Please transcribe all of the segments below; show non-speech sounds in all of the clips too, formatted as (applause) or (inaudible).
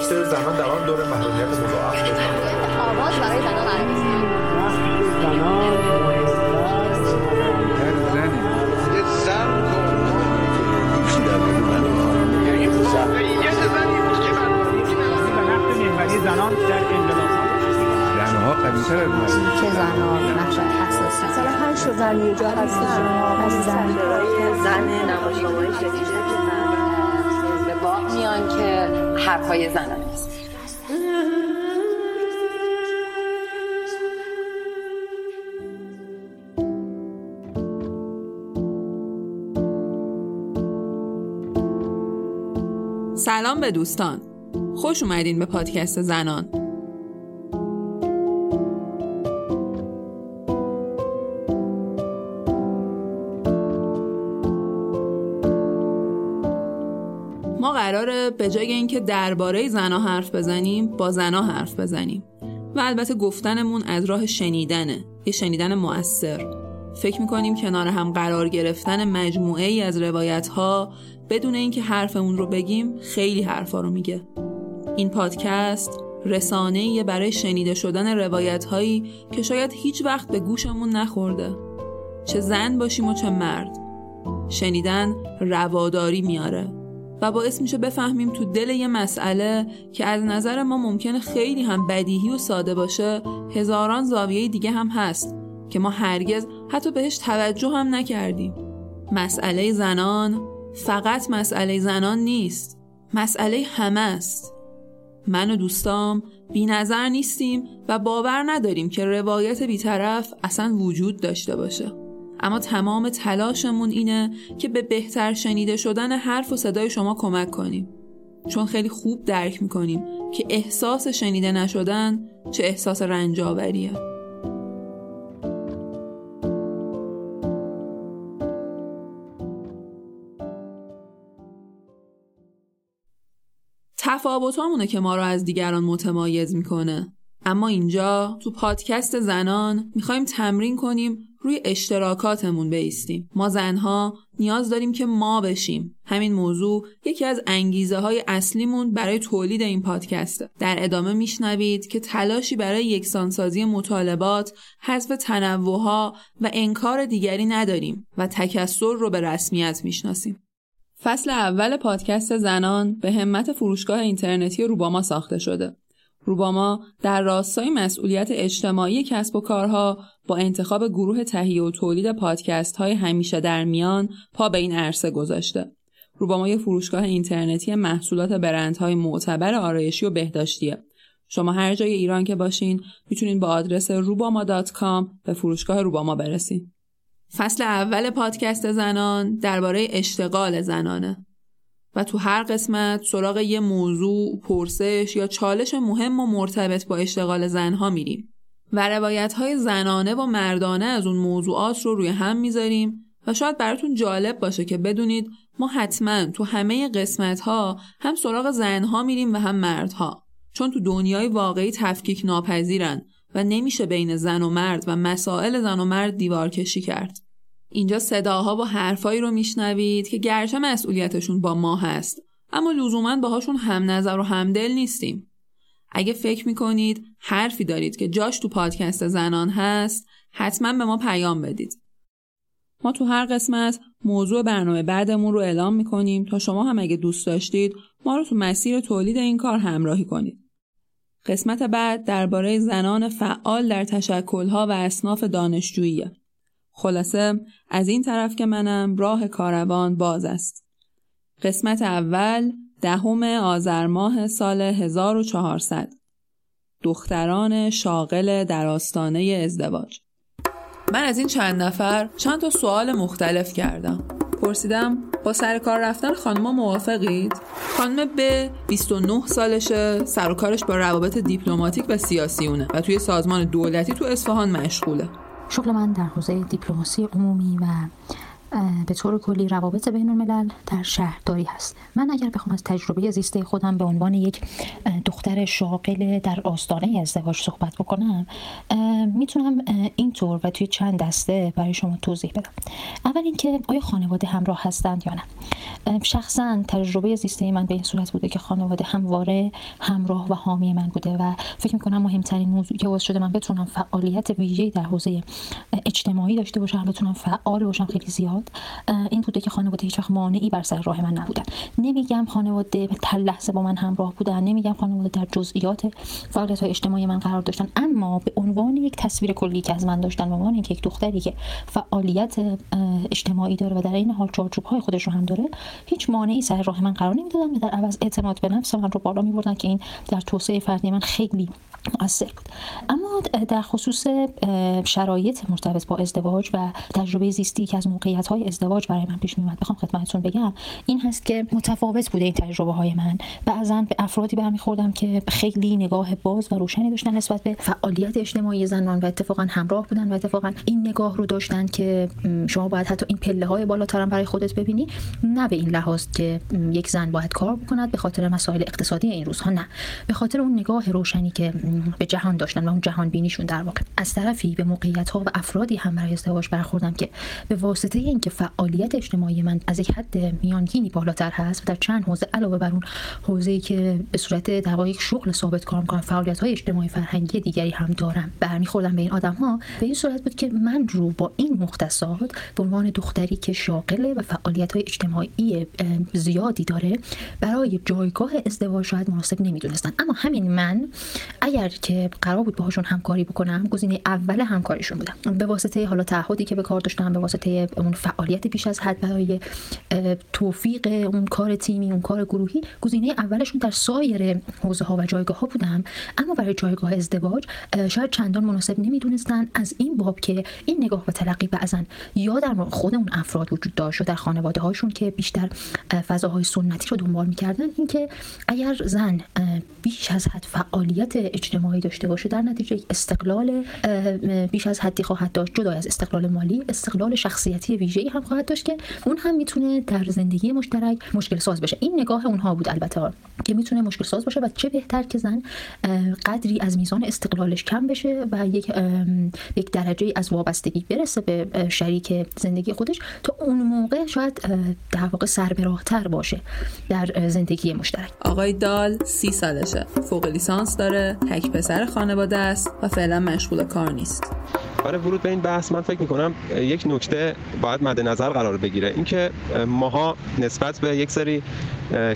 گفته زنان در آن دور محرومیت مضاعف آواز برای زنان زنان در زنها قویتر از که زنها نقش حساسی مثلا هر شو زن یه جا هستن از زن زن نمایش شدیده به باق میان که حرفای زنان است. سلام به دوستان. خوش اومدین به پادکست زنان. قراره به جای اینکه درباره زنا حرف بزنیم با زنا حرف بزنیم. و البته گفتنمون از راه شنیدنه یه شنیدن مؤثر. فکر می‌کنیم کنار هم قرار گرفتن مجموعه ای از روایت ها بدون اینکه حرفمون رو بگیم خیلی حرفا رو میگه. این پادکست رسانه برای شنیده شدن روایت هایی که شاید هیچ وقت به گوشمون نخورده. چه زن باشیم و چه مرد. شنیدن رواداری میاره. و باعث میشه بفهمیم تو دل یه مسئله که از نظر ما ممکنه خیلی هم بدیهی و ساده باشه هزاران زاویه دیگه هم هست که ما هرگز حتی بهش توجه هم نکردیم. مسئله زنان فقط مسئله زنان نیست مسئله همه است. من و دوستام بی نظر نیستیم و باور نداریم که روایت بیطرف اصلا وجود داشته باشه. اما تمام تلاشمون اینه که به بهتر شنیده شدن حرف و صدای شما کمک کنیم. چون خیلی خوب درک می‌کنیم که احساس شنیده نشدن چه احساس رنجاوریه تفاوتامونه که ما رو از دیگران متمایز می‌کنه. اما اینجا تو پادکست زنان می‌خوایم تمرین کنیم روی اشتراکاتمون بیستیم. ما زنها نیاز داریم که ما بشیم. همین موضوع یکی از انگیزه های اصلیمون برای تولید این پادکسته. در ادامه میشنوید که تلاشی برای یکسانسازی مطالبات حذف تنوعها و انکار دیگری نداریم و تکسر رو به رسمیت می‌شناسیم. فصل اول پادکست زنان به همت فروشگاه اینترنتی روباما ساخته شده. روباما در راستای مسئولیت اجتماعی کسب و کارها با انتخاب گروه تهیه و تولید پادکست های همیشه در میان پا به این عرصه گذاشته. روباما یه فروشگاه اینترنتی محصولات برندهای معتبر آرایشی و بهداشتیه. شما هر جای ایران که باشین می‌تونین با آدرس روباما.com به فروشگاه روباما برسین. فصل اول پادکست زنان درباره اشتغال زنانه و تو هر قسمت سراغ یه موضوع، پرسش یا چالش مهم و مرتبط با اشتغال زنها میریم و روایت های زنانه و مردانه از اون موضوعات رو روی هم می‌ذاریم و شاید براتون جالب باشه که بدونید ما حتما تو همه قسمت ها هم سراغ زنها میریم و هم مردها چون تو دنیای واقعی تفکیک ناپذیرن و نمیشه بین زن و مرد و مسائل زن و مرد دیوار کشی کرد. اینجا صداها و حرفایی رو میشنوید که گرچه مسئولیتشون با ما هست اما لزوما باهاشون هم نظر و همدل نیستیم. اگه فکر می‌کنید حرفی دارید که جاش تو پادکست زنان هست حتما به ما پیام بدید. ما تو هر قسمت موضوع برنامه بعدمون رو اعلام می‌کنیم تا شما هم اگه دوست داشتید ما رو تو مسیر تولید این کار همراهی کنید. قسمت بعد درباره زنان فعال در تشکلها و اصناف دانشجوییه. خلاصه از این طرف که منم راه کاروان باز است. قسمت اول دهم آذر ماه سال 1400 دختران شاغل در آستانه ازدواج من از این چند نفر چند تا سوال مختلف کردم پرسیدم با سر کار رفتن خانما موافقید؟ خانم به 29 سالشه سر و کارش با روابط دیپلماتیک و سیاسیونه و توی سازمان دولتی تو اصفهان مشغوله شغل من در حوزه دیپلماسی عمومی و به طور کلی روابط بین الملل در شهرداری هست. من اگر بخوام از تجربه زیسته خودم به عنوان یک دختر شاغل در آستانه ازدواج صحبت بکنم می‌تونم اینطور و توی چند دسته برای شما توضیح بدم. اول اینکه آیا خانواده همراه هستند یا نه؟ شخصا تجربه زیسته من به این صورت بوده که خانواده همواره همراه و حامی من بوده و فکر می‌کنم مهمترین موضوعی که باعث شده من بتونم فعالیت ویژه‌ای در حوزه اجتماعی داشته باشم بتونم فعال باشم خیلی زیاد. این بوده که خانواده هیچ وقت مانعی بر سر راه من نبودن. نمیگم خانواده به لحظه با من همراه بودن نمیگم خانواده در جزئیات فعالیت های اجتماعی من قرار داشتن اما به عنوان یک تصویر کلی که از من داشتن به عنوان یک دختری که فعالیت اجتماعی داره و در این حال چارچوب های خودش رو هم داره هیچ مانعی سر راه من قرار نمی‌دادن و در عوض اعتماد به نفس من رو بالا میبردن که این در توسعه فردی من خیلی مؤثر بود. اما در خصوص شرایط مرتبط با ازدواج و تجربه زیستی که از موقعیت های ازدواج برای من پیش میومد بخوام خدمتتون بگم این هست که متفاوت بوده این تجربه های من بعضا به افرادی برمیخوردم که خیلی نگاه باز و روشنی داشتن نسبت به فعالیت اجتماعی زنان و اتفاقا همراه بودن و اتفاقا این نگاه رو داشتن که شما باید حتی این پله های بالاتر برای خودت ببینی نه به این لحاظ که یک زن باید کار بکند به خاطر مسائل اقتصادی این روزها نه. به خاطر اون نگاه روشنی که به جهان داشتن و اون جهان بینیشون در واقع. از طرفی به موقعیت ها و افرادی هم برای ازدواج برخوردم که به واسطه اینکه فعالیت اجتماعی من از یک حد میانگینی بالاتر هست و در چند حوزه علاوه بر اون حوزه‌ای که به صورت در یک شغل ثابت کار می‌کنم فعالیت های اجتماعی فرهنگی دیگری هم دارم برمیخوردم به این آدم ها به این صورت بود که من رو با این مختصات به عنوان دختری که شاغله و فعالیت های اجتماعی زیادی داره برای جایگاه ازدواج شاید مناسب نمی‌دونستن اما همین من اگر که قرار بود باهاشون همکاری بکنم گزینه اول همکاریشون بودم. به واسطه حالا تعهدی که به کار داشتم به واسطه اون فعالیت بیش از حد برای توفیق اون کار تیمی اون کار گروهی. گزینه اولشون در سایر حوزه ها و جایگاه ها بودم. اما برای جایگاه ازدواج شاید چندان مناسب نمی‌دونستن از این باب که این نگاه و تلقی بعضا یا در خود اون افراد وجود داشت و در خانواده هاشون که بیشتر فضاهای سنتی رو دنبال می‌کردن. اینکه اگر زن بیش از حد فعالیت اجتماعی داشته باشه در نتیجه استقلال بیش از حدی خواهد داشت. جدا از استقلال مالی استقلال شخصیتی ویژه‌ای هم خواهد داشت که اون هم می‌تونه در زندگی مشترک مشکل ساز بشه. این نگاه اونها بود البته که می‌تونه مشکل ساز باشه و چه بهتر که زن قدری از میزان استقلالش کم بشه و یک یک درجه از وابستگی برسه به شریک زندگی خودش تا اون موقع شاید در واقع سربراهتر باشه در زندگی مشترک. آقای دال سی سالشه. فوق لیسانس داره تک پسر خانواده است و فعلا مشغول کار نیست. برای ورود به این بحث من فکر می‌کنم یک نکته باید مد نظر قرار بگیره. اینکه ماها نسبت به یک سری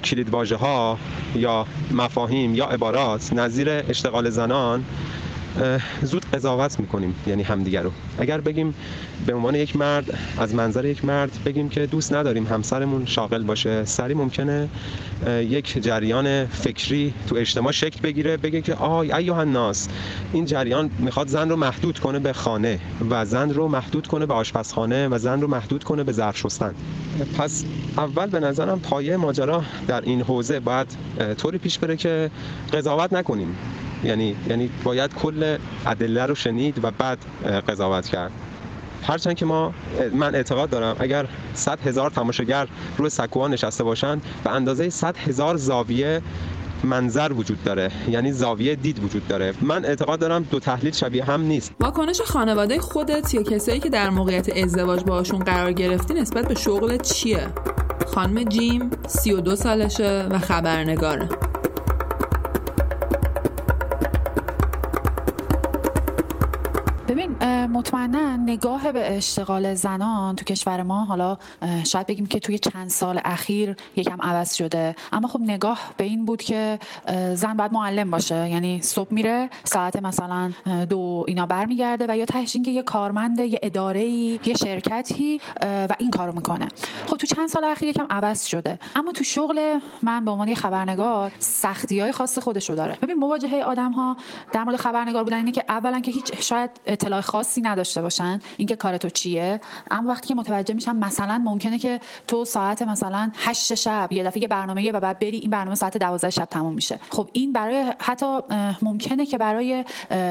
کلید ها یا مفاهیم یا عبارات نظیر اشتغال زنان زود قضاوت می‌کنیم یعنی همدیگه رو. اگر بگیم به عنوان یک مرد از منظر یک مرد بگیم که دوست نداریم همسرمون شاغل باشه سری ممکنه یک جریان فکری تو اجتماع شکل بگیره بگه که آی ایوه الناس این جریان می‌خواد زن رو محدود کنه به خانه و زن رو محدود کنه به آشپزخانه و زن رو محدود کنه به ظرف شستن. پس اول به نظرم پایه ماجرا در این حوزه باید طوری پیش بره که قضاوت نکنیم. یعنی یعنی باید کل ادله رو شنید و بعد قضاوت کرد. هرچند که ما من اعتقاد دارم اگر 100 هزار تماشاگر روی سکوها نشسته باشند به اندازه 100 هزار زاویه منظر وجود داره یعنی زاویه دید وجود داره. من اعتقاد دارم دو تحلیل شبیه هم نیست. واکنش خانواده خودت یا کسایی که در موقعیت ازدواج باشون قرار گرفتی نسبت به شغل چیه؟ خانم جیم 32 سالشه و خبرنگاره. مطمئنا نگاه به اشتغال زنان تو کشور ما حالا شاید بگیم که توی چند سال اخیر یکم عوض شده. اما خب نگاه به این بود که زن باید معلم باشه. یعنی صبح میره ساعت مثلا دو اینا برمیگرده و یا تهش که یه کارمند یه اداره یه شرکتی و این کارو می‌کنه. خب تو چند سال اخیر یکم عوض شده. اما تو شغل من به عنوان خبرنگار سختی های خاص خودش رو داره. ببین مواجهه آدم ها در مورد خبرنگار بودن اینه که اولا که هیچ شاید اطلاع خاصی نداشته باشن اینکه کار تو چیه. اما وقتی که متوجه میشن مثلا ممکنه که تو ساعت مثلا 8 شب یه دفعه برنامه و بعد بری این برنامه ساعت 12 شب تموم میشه. خب این برای حتی ممکنه که برای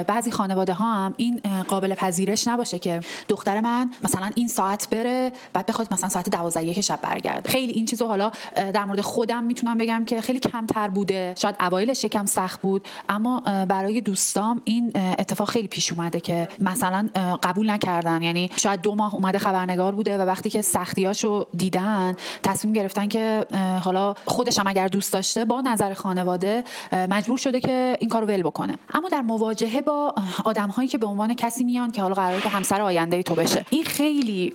بعضی خانواده ها هم این قابل پذیرش نباشه که دختر من مثلا این ساعت بره بعد بخواد مثلا ساعت 12 یک شب برگرده. خیلی این چیزو حالا در مورد خودم می‌تونم بگم که خیلی کمتر بوده. شاید اوایلش یکم سخت بود اما برای دوستام این اتفاق خیلی پیش اومده که مثلا قبول نکردن. یعنی شاید دو ماه اومده خبرنگار بوده و وقتی که سختیاشو دیدن تصمیم گرفتن که حالا خودش هم اگر دوست داشته با نظر خانواده مجبور شده که این کارو ول بکنه. اما در مواجهه با آدم هایی که به عنوان کسی میان که حالا قراره که همسر آینده تو بشه. این خیلی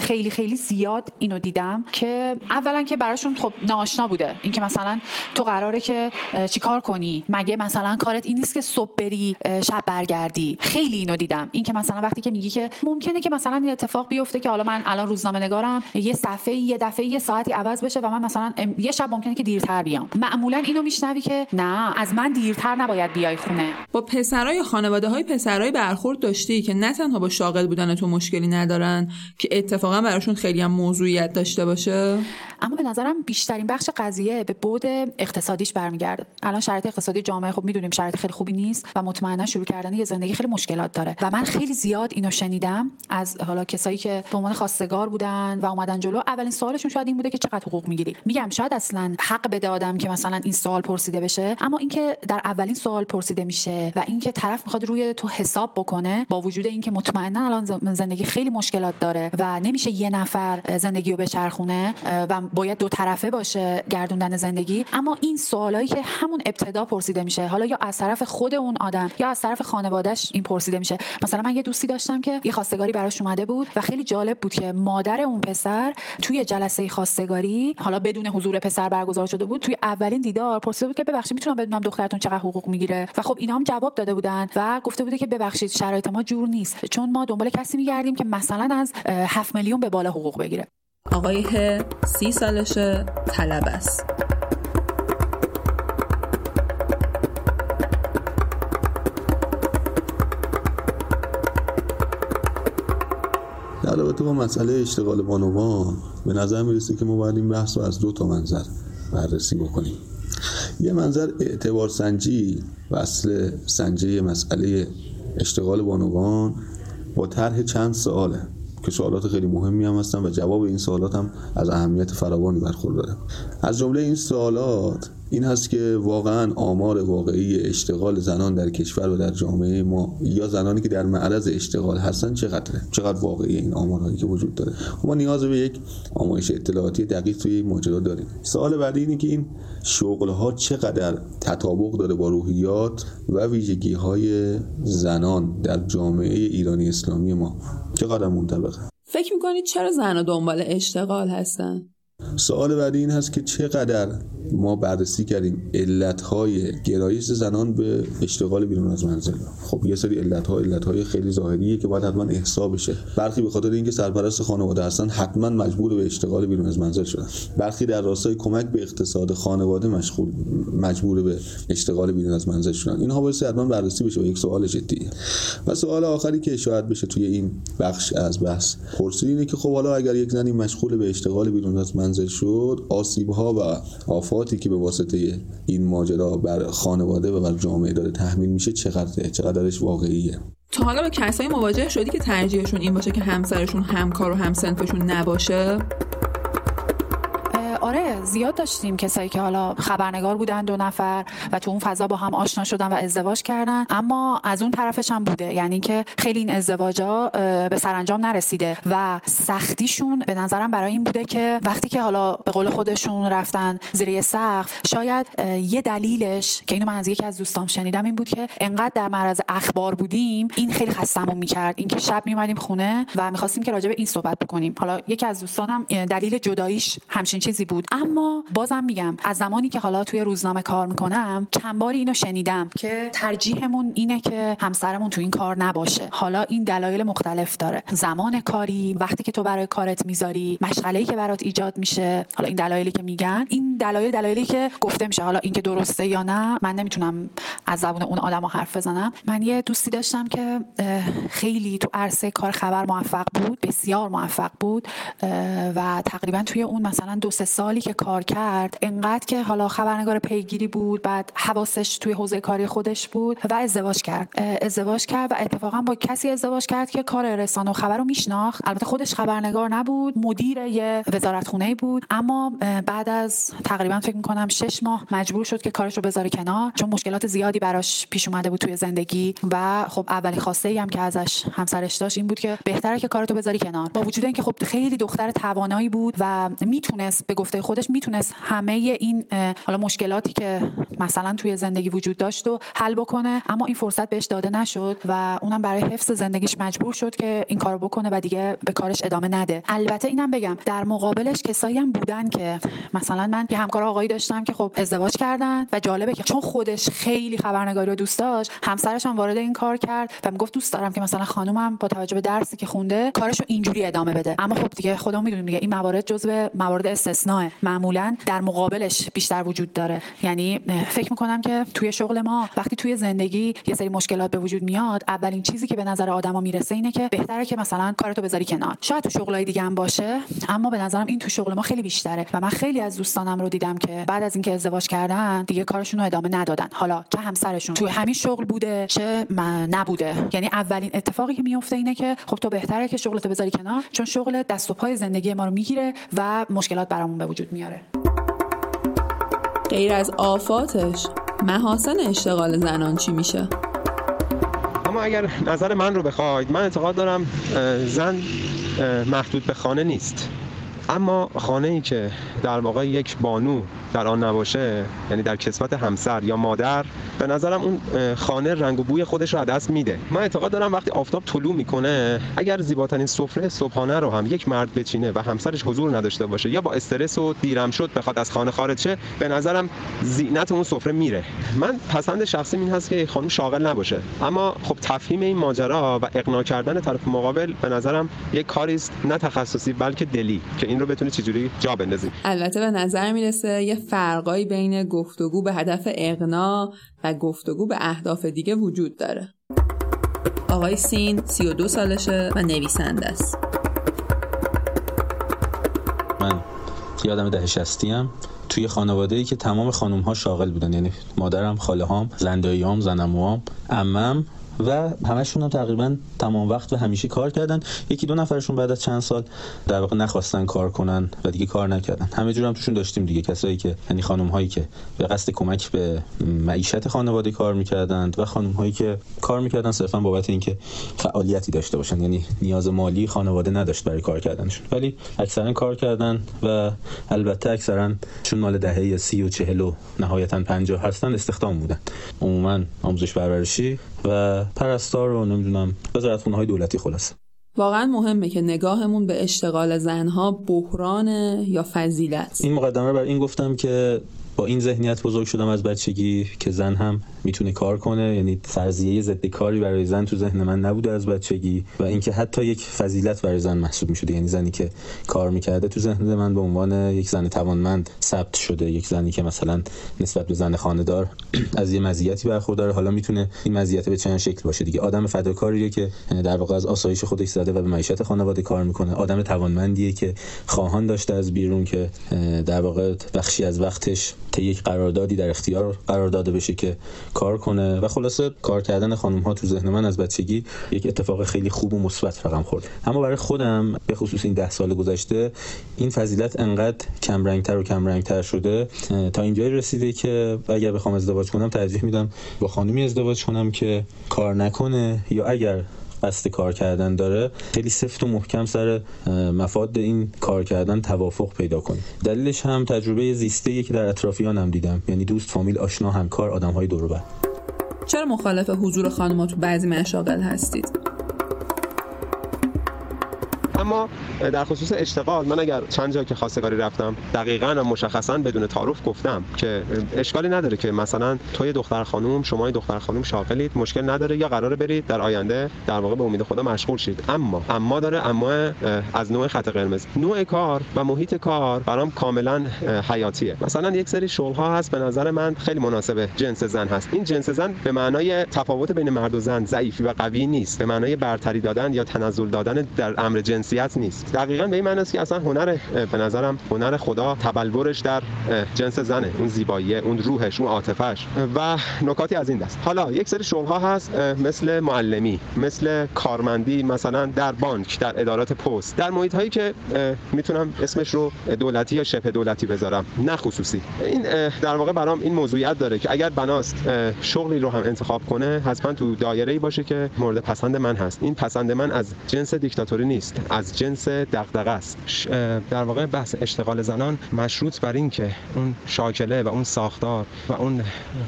خیلی خیلی زیاد اینو دیدم که اولا که براشون خب ناآشنا بوده. اینکه مثلا تو قراره که چیکار کنی؟ مگه مثلا کارت این نیست که صبح بری شب برگردی؟ خیلی اینو دیدم. اینکه مثلا وقتی که میگی که ممکنه که مثلا این اتفاق بیفته که حالا من الان روزنامه نگارم یه صفحه یه دفعه یه ساعتی عوض بشه و من مثلا یه شب ممکنه که دیرتر بیام. معمولا اینو میشنوی که نه از من دیرتر نباید بیای خونه. با پسرای خانواده های پسرای برخورد داشتی که نه تنها با شاغل بودن تو مشکلی ندارن که اتفاقا براشون خیلی هم موضوعیت داشته باشه؟ اما به نظرم بیشترین بخش قضیه به بود اقتصادیش برمیگرده. الان شرایط اقتصادی جامعه خب می‌دونیم شرایط خیلی خوبی نیست و مطمئنا شروع کردن یه زندگی خیلی مشکلات داره. و من خیلی زیاد اینو شنیدم از حالا کسایی که به عنوان خواستگار بودن و اومدن جلو اولین سوالشون شاید این بوده که چقدر حقوق می‌گیری؟ میگم شاید اصلا حق بده آدم که مثلا این سوال پرسیده بشه اما اینکه در اولین سوال پرسیده میشه و اینکه طرف می‌خواد روی تو حساب بکنه با وجود اینکه مطمئنا الان زندگی خیلی مشکلات داره و نمیشه یه نفر زندگی رو بچرخونه و باید دو طرفه باشه گردوندن زندگی. اما این سوالایی که همون ابتدا پرسیده میشه حالا یا از طرف خود اون آدم یا از طرف خانوادهش این پرسیده میشه. مثلا من یه دوستی داشتم که یه خواستگاری براش اومده بود و خیلی جالب بود که مادر اون پسر توی جلسه خواستگاری حالا بدون حضور پسر برگزار شده بود توی اولین دیدار پرسیده بود که ببخشید می‌تونم بدونم دخترتون چقدر حقوق می‌گیره؟ و خب اینا هم جواب داده بودن و گفته بوده که ببخشید شرایط ما جور نیست چون ما دنبال کسی میگردیم که مثلا از 7 میلیون به بالا حقوق بگیره. آقای سی سالشه طلب است. رابطه با مسئله اشتغال بانوان به نظر می‌رسه که ما باید این بحث رو از دو تا منظر بررسی بکنیم. یه منظر اعتبار سنجی و اصل سنجی مسئله اشتغال بانوان با طرح چند سواله که سوالات خیلی مهمی هم هستن و جواب این سوالات هم از اهمیت فراوانی برخورداره. از جمله این سوالات این هست که واقعا آمار واقعی اشتغال زنان در کشور و در جامعه ما یا زنانی که در معرض اشتغال هستن چقدره؟ چقدر واقعی این آمارهایی که وجود داره؟ ما نیاز به یک آمایش اطلاعاتی دقیق توی ماجرا داریم. سوال بعدی اینه که این شغل ها چقدر تطابق داره با روحیات و ویژگی های زنان در جامعه ایرانی اسلامی ما؟ چقدر منطبقه فکر می‌کنید چرا زنها دنبال اشتغال هستن؟ سوال بعدی این هست که چقدر ما بررسی کردیم علتهای گرایش زنان به اشتغال بیرون از منزل؟ خب یه سری علتها علتهای خیلی ظاهریه که باید حتما احسا بشه برخی به خاطر اینکه سرپرست خانواده هستن حتما مجبور به اشتغال بیرون از منزل شدن. برخی در راستای کمک به اقتصاد خانواده مشغول مجبور به اشتغال بیرون از منزل شدن. اینها باید حتما بررسی بشه و یک سوال جدی. و سوال آخری که شاید بشه توی این بخش از بحث پرسید اینه که خب حالا اگر یک زنی مشغول به اشتغال بیرون از منزل شد آسیب ها و آفاتی که به واسطه این ماجرا بر خانواده و بر جامعه داره تحمیل میشه چقدر چقدرش واقعیه. تا حالا به کسایی مواجه شدی که ترجیحشون این باشه که همسرشون همکار و همسنفشون نباشه؟ زیاد داشتیم کسایی که حالا خبرنگار بودن دو نفر و تو اون فضا با هم آشنا شدن و ازدواج کردن. اما از اون طرفش هم بوده. یعنی که خیلی این ازدواجا به سرانجام نرسیده و سختیشون به نظرم برای این بوده که وقتی که حالا به قول خودشون رفتن زیر سقف شاید یه دلیلش که اینو من از یکی از دوستام شنیدم این بود که انقدر در معرض اخبار بودیم این خیلی خستمون می‌کرد. اینکه شب میومدیم خونه و می‌خواستیم که راجع به این صحبت بکنیم. حالا یکی از دوستانم دلیل جداییش همچین چیزی بود. بود بازم میگم از زمانی که حالا توی روزنامه کار می‌کنم چند باری اینو شنیدم که ترجیحمون اینه که همسرمون تو این کار نباشه. حالا این دلایل مختلف داره. زمان کاری وقتی که تو برای کارت می‌ذاری مشغله که برات ایجاد میشه. حالا این دلایلی که میگن این دلایل دلایلی که گفته میشه. حالا اینکه درسته یا نه من نمی‌تونم از زبون اون آدم حرف بزنم. من یه دوستی داشتم که خیلی تو عرصه کار خبر موفق بود بسیار موفق بود و تقریبا توی اون مثلا دو سه سالی که کار کرد انقدر که حالا خبرنگار پیگیری بود بعد حواسش توی حوزه کاری خودش بود و ازدواج کرد. ازدواج کرد و اتفاقا با کسی ازدواج کرد که کار رسانه و خبر رو میشناخت. البته خودش خبرنگار نبود مدیر یه وزارتخونه بود اما بعد از تقریبا فکر می‌کنم شش ماه مجبور شد که کارش رو بذاره کنار چون مشکلات زیادی براش پیش اومده بود توی زندگی و خب اولی خواسته ای هم که ازش همسرش داشت این بود که بهتره که کارتو بذاری کنار. با وجود اینکه خب خیلی دختر توانایی بود و می‌تونست به گفته خودش می‌تونست همه این حالا مشکلاتی که مثلا توی زندگی وجود داشت و حل بکنه اما این فرصت بهش داده نشد و اونم برای حفظ زندگیش مجبور شد که این کارو بکنه و دیگه به کارش ادامه نده. البته اینم بگم در مقابلش کسایی هم بودن که مثلا من یه همکار آقایی داشتم که خب ازدواج کردن و جالبه که چون خودش خیلی خبرنگاری رو دوست داشت همسرش هم وارد این کار کرد و می‌گفت دوست دارم که مثلا خانومم با توجه به درسی که خونده کارشو اینجوری ادامه بده. اما خب دیگه خودمون می‌دونیم دیگه این موارد جزو موارد استثناء معمولا در مقابلش بیشتر وجود داره. یعنی فکر می‌کنم که توی شغل ما وقتی توی زندگی یه سری مشکلات به وجود میاد اولین چیزی که به نظر آدما می‌رسه اینه که بهتره که مثلا کارتو بذاری کنار. شاید تو شغلای دیگه هم باشه اما به نظرم این تو شغل ما خیلی بیشتره و من خیلی از دوستانم رو دیدم که بعد از اینکه ازدواج کردن دیگه کارشون رو ادامه ندادن. حالا چه همسرشون توی همین شغل بوده چه نبوده. یعنی اولین اتفاقی که میفته اینه که خب تو بهتره که شغلتو بذاری کنار چون شغل دست و پای زندگی ما رو می‌گیره و مشکلات برامون به وجود میاره غیر از آفاتش محاسن اشتغال زنان چی میشه؟ اما اگر نظر من رو بخواید من اعتقاد دارم زن محدود به خانه نیست. اما خانه ای که در واقع یک بانو در آن نباشه یعنی در کسبت همسر یا مادر به نظرم اون خانه رنگ و بوی خودش رو از دست میده. من اعتقاد دارم وقتی آفتاب طلوع می‌کنه اگر زیباترین سفره صبحانه رو هم یک مرد بچینه و همسرش حضور نداشته باشه یا با استرس و دیرم شد بخواد از خانه خارج شه به نظرم زینت اون سفره میره. من پسند شخصی این هست که خانم شاغل نباشه. اما خب تفهیم این ماجرا و اقناع کردن طرف مقابل به نظرم یک کاری است نه تخصصی بلکه دلی که این رو بتونی چجوری جا بندازی. البته به نظر می‌رسه یه فرقایی بین گفتگو به هدف اقنا و گفتگو به اهداف دیگه وجود داره. آقای سین 32 سالشه و نویسنده است. من یادم ده شستی توی خانواده ای که تمام خانم ها شاغل بودن. یعنی مادرم خاله هام زنداییام زنموام امم و همشون هم تقریبا تمام وقت و همیشه کار کردن. یکی دو نفرشون بعد از چند سال در واقع نخواستن کار کنن و دیگه کار نکردن. همه جور هم توشون داشتیم دیگه. کسایی که یعنی خانم هایی که به قصد کمک به معیشت خانواده کار می‌کردند و خانم هایی که کار می‌کردن صرفا بابت اینکه فعالیتی داشته باشن. یعنی نیاز مالی خانواده نداشت برای کار کردنشون. ولی اکثرا کار کردن و البته اکثرا چون مال دهه سی و چهل و نهایتا 50 هستن استخدام بودن. عموما آموزش پرورشی و پرستار رو نمی‌دونم. وزارت های دولتی خلاصه. واقعا مهمه که نگاهمون به اشتغال زنها بحران یا فضیلت. این مقدمه بر این گفتم که با این ذهنیت بزرگ شدم از بچگی که زن هم می‌تونه کار کنه. یعنی فرضیه ضد کاری برای زن تو ذهن من نبوده از بچگی و اینکه حتی یک فضیلت برای زن محسوب می‌شده. یعنی زنی که کار می‌کرده تو ذهن من به عنوان یک زن توانمند ثبت شده یک زنی که مثلا نسبت به زن خانه‌دار (clears throat) از یه مزیتی برخورداره. حالا می‌تونه این مزیت به چند شکل باشه دیگه. آدم فداکاریه که در واقع از آسایش خودش زده و به معیشت خانواده کار می‌کنه. آدم توانمندیه که خواهان داشته از بیرون که در واقع بخشی از وقتش تا یک قراردادی در اختیار قرار داده بشه که کار کنه و خلاصه کار کردن خانم ها تو ذهن من از بچگی یک اتفاق خیلی خوب و مثبت رقم خورد. اما برای خودم به خصوص این ده سال گذشته این فضیلت انقدر کم رنگتر و کم رنگتر شده تا اینجایی رسیده که اگر بخوام ازدواج کنم ترجیح میدم با خانمی ازدواج کنم که کار نکنه یا اگر قصد کار کردن داره خیلی سفت و محکم سر مفاد این کار کردن توافق پیدا کنه. دلیلش هم تجربه زیسته که در اطرافیانم دیدم. یعنی دوست فامیل آشنا همکار آدم های دور چرا مخالف حضور خانمات تو بعضی مشاغل هستید؟ اما در خصوص اشتغال من اگر چند جا که خواستگاری رفتم دقیقا و مشخصا بدون تعارف گفتم که اشکالی نداره که مثلا توی دختر خانم شما دختر خانم شاغلید مشکل نداره یا قراره برید در آینده در واقع به امید خدا مشغول شید. اما اما داره اما از نوع خط قرمز. نوع کار و محیط کار برام کاملا حیاتیه. مثلا یک سری شغل ها هست به نظر من خیلی مناسب جنس زن هست. این جنس زن به معنای تفاوت بین مرد و زن ضعیفی و قوی نیست. به معنای برتری دادن یا تنزل دادن در امر جنسیت نیست. دقیقا به این معنی است که اصلا هنر به نظرم هنر خدا تبلورش در جنس زنه. اون زیبایی اون روحش اون عاطفش و نکاتی از این دست. حالا یک سری شغل ها هست مثل معلمی مثل کارمندی مثلا در بانک در ادارات پست. در محیط هایی که می‌تونم اسمش رو دولتی یا شبه دولتی بذارم. نه خصوصی. این در واقع برام این موضوعیت داره که اگر بناست شغلی رو هم انتخاب کنه حتما تو دایره ای باشه که مورد پسند من هست. این پسند من از جنس دیکتاتوری نیست. از جنس دغدغه است. در واقع بحث اشتغال زنان مشروط بر این که اون شاکله و اون ساختار و اون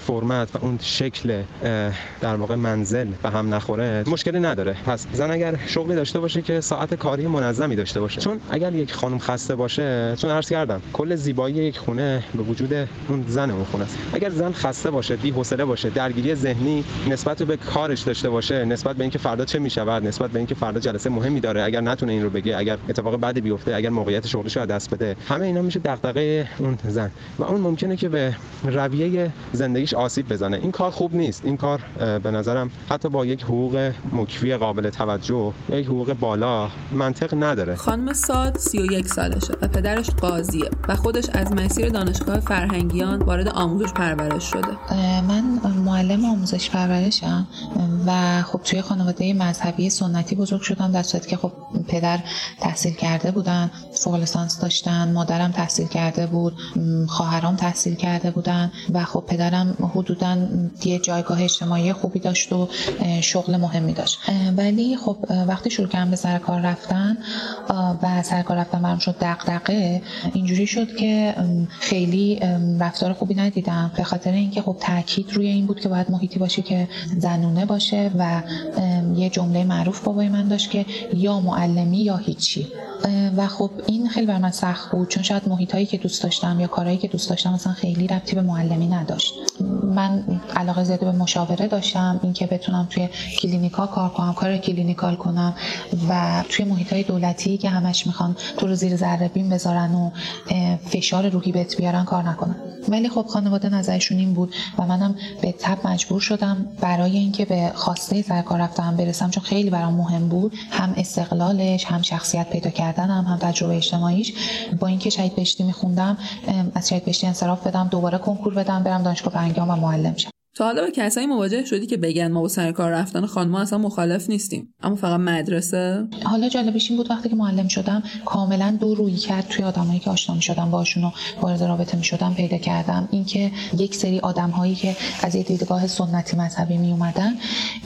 فرمت و اون شکل در واقع منزل به هم نخوره مشکلی نداره. پس زن اگر شغلی داشته باشه که ساعت کاری منظمی داشته باشه. چون اگر یک خانم خسته باشه چون عرض کردم کل زیبایی یک خونه به وجود اون زن اون خونه است. اگر زن خسته باشه بی حوصله باشه درگیری ذهنی نسبت به کارش داشته باشه نسبت به اینکه فردا چه می‌شود نسبت به اینکه فردا جلسه مهمی داره اگر نتونه رو بگه اگر اتفاق بعدی بیفته اگر موقعیت شغلش رو دست بده. همه اینا میشه دغدغه اون زن. و اون ممکنه که به رویه زندگیش آسیب بزنه. این کار خوب نیست. این کار به نظرم حتی با یک حقوق مکفی قابل توجه یک حقوق بالا منطق نداره. خانم ساد 31 سالشه و پدرش قاضیه و خودش از مسیر دانشگاه فرهنگیان وارد آموزش پرورش شده. من معلم آموزش پرورشم و خب توی خانواده مذهبی سنتی بزرگ شدم در صورتی که خب پدر تحصیل کرده بودن فوق لیسانس داشتن مادرم تحصیل کرده بود خواهرام تحصیل کرده بودن و خب پدرم حدودا یه جایگاه اجتماعی خوبی داشت و شغل مهمی داشت. ولی خب وقتی شروع کردم به سر کار رفتن و سر کار رفتن برام شد دغدغه اینجوری شد که خیلی رفتار خوبی ندیدم. به خاطر اینکه خب تاکید روی این بود که باید محیطی باشه که زنونه باشه و یه جمله معروف بابای من داشت که یا معلمی یا هیچی. و خب این خیلی بر من سخت بود چون شاید محیط هایی که دوست داشتم یا کارهایی که دوست داشتم مثلا خیلی ربطی به معلمی نداشت. من علاقه زیاده به مشاوره داشتم اینکه بتونم توی کلینیکا کار کنم کار clinical کنم و توی محیط های دولتی که همش می‌خوان تو رو زیر ذره بین بذارن و فشار روحی بهت بیارن کار نکنم ولی خب خانواده نظرشون این بود و منم به تب مجبور شدم برای اینکه به خواسته سرکار رفتم برسم چون خیلی برام مهم بود. هم استقلالش هم شخصیت پیدا کردنم هم تجربه اجتماعیش. با اینکه شهید بهشتی میخوندم از شهید بهشتی انصراف بدم دوباره کنکور بدم برم دانشگاه فرهنگیان و معلم شم. تا حالا به کسایی مواجه شدی که بگن ما با سر کار رفتن خانم‌ها اصلا مخالف نیستیم. اما فقط مدرسه؟ حالا جالبش این بود وقتی که معلم شدم کاملا دو روی کرد توی آدمایی که آشنا شدم باشون و وارد رابطه می شدم پیدا کردم. اینکه یک سری آدمهایی که از یه دیدگاه سنتی مذهبی می اومدن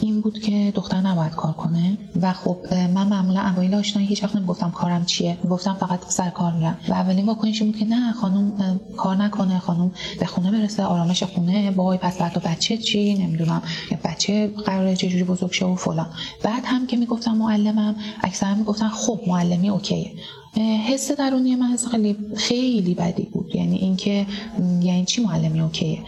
این بود که دختر نباید کار کنه. و خب من معمولا اوایل آشنایی هیچ وقت نمی‌گفتم کارم چیه گفتم فقط سر کار میرم. و اولین واکنش بود که نه خانم کار نکنه خانم به خونه برسه آرامش خونه وای پس بعد بچه چی نمی‌دونم بچه قراره چجوری بزرگ شه و فلان. بعد هم که می‌گفتم معلمم اکثرا می‌گفتن خب معلمی اوکیه. حس درونی من خیلی خیلی بدی بود. یعنی اینکه یعنی چی معلمی؟ اوکیه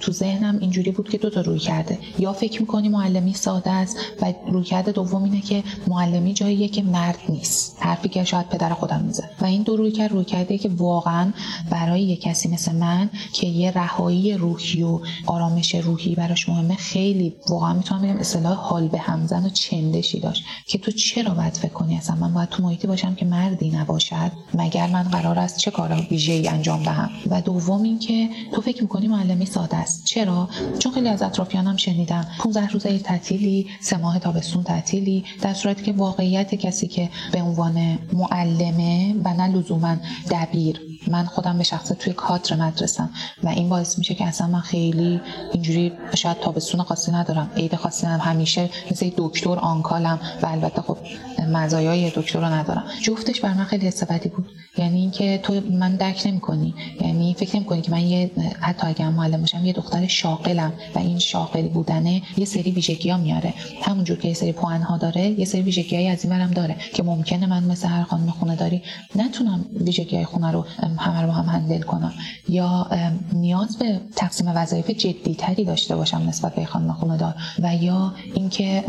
تو ذهنم اینجوری بود که دو تا روی کرده. یا فکر می‌کنی معلمی ساده است و روی کرده دوم اینه که معلمی جاییه که مرد نیست. حرفی که شاید پدر خودم میزه و این دو روی کرد روی کرده که واقعا برای یه کسی مثل من که یه رهایی روحی و آرامش روحی براش مهمه خیلی واقعا می‌تونم بگم اصطلاح حال به همزن و چندشی داشت. که تو چرا باید فکر کنی؟ اصلا من باید تو محیطی باشم که مردی نباشه. باشد مگر من قرار است چه کار ویژه‌ای انجام دهم؟ و دوم اینکه تو فکر می‌کنی معلمی ساده است. چرا؟ چون خیلی از اطرافیانم شنیدم. 15 روزه تعطیلی سه ماه تابستون تعطیلی در صورتی که واقعیت کسی که به عنوان معلمه و نه لزوما دبیر. من خودم به شخصه توی کادر مدرسم و این باعث میشه که اصلا من خیلی اینجوری شاید تابستون خاصی ندارم. عید خاصی ندارم. همیشه مثل دکتر آنکالم و البته خب مزایای دکتر رو ندارم. جفتش بر من خیلی حس بود. یعنی اینکه تو من درک نمی‌کنی. یعنی فکر نمی‌کنی که من یه حتی اگر معلم باشم یه دختر شاغلم و این شاغل بودنه یه سری ویژگی ها میاره. همونجور که یه سری پوان ها داره یه سری ویژگی از این داره که ممکنه من مثل هر خانم خونه داری نتونم ویژگی های خونه رو همه رو با هم هندل کنم. یا نیاز به تقسیم وظایف جدی تری داشته باشم نسبت به خانم خونه دار. و یا اینکه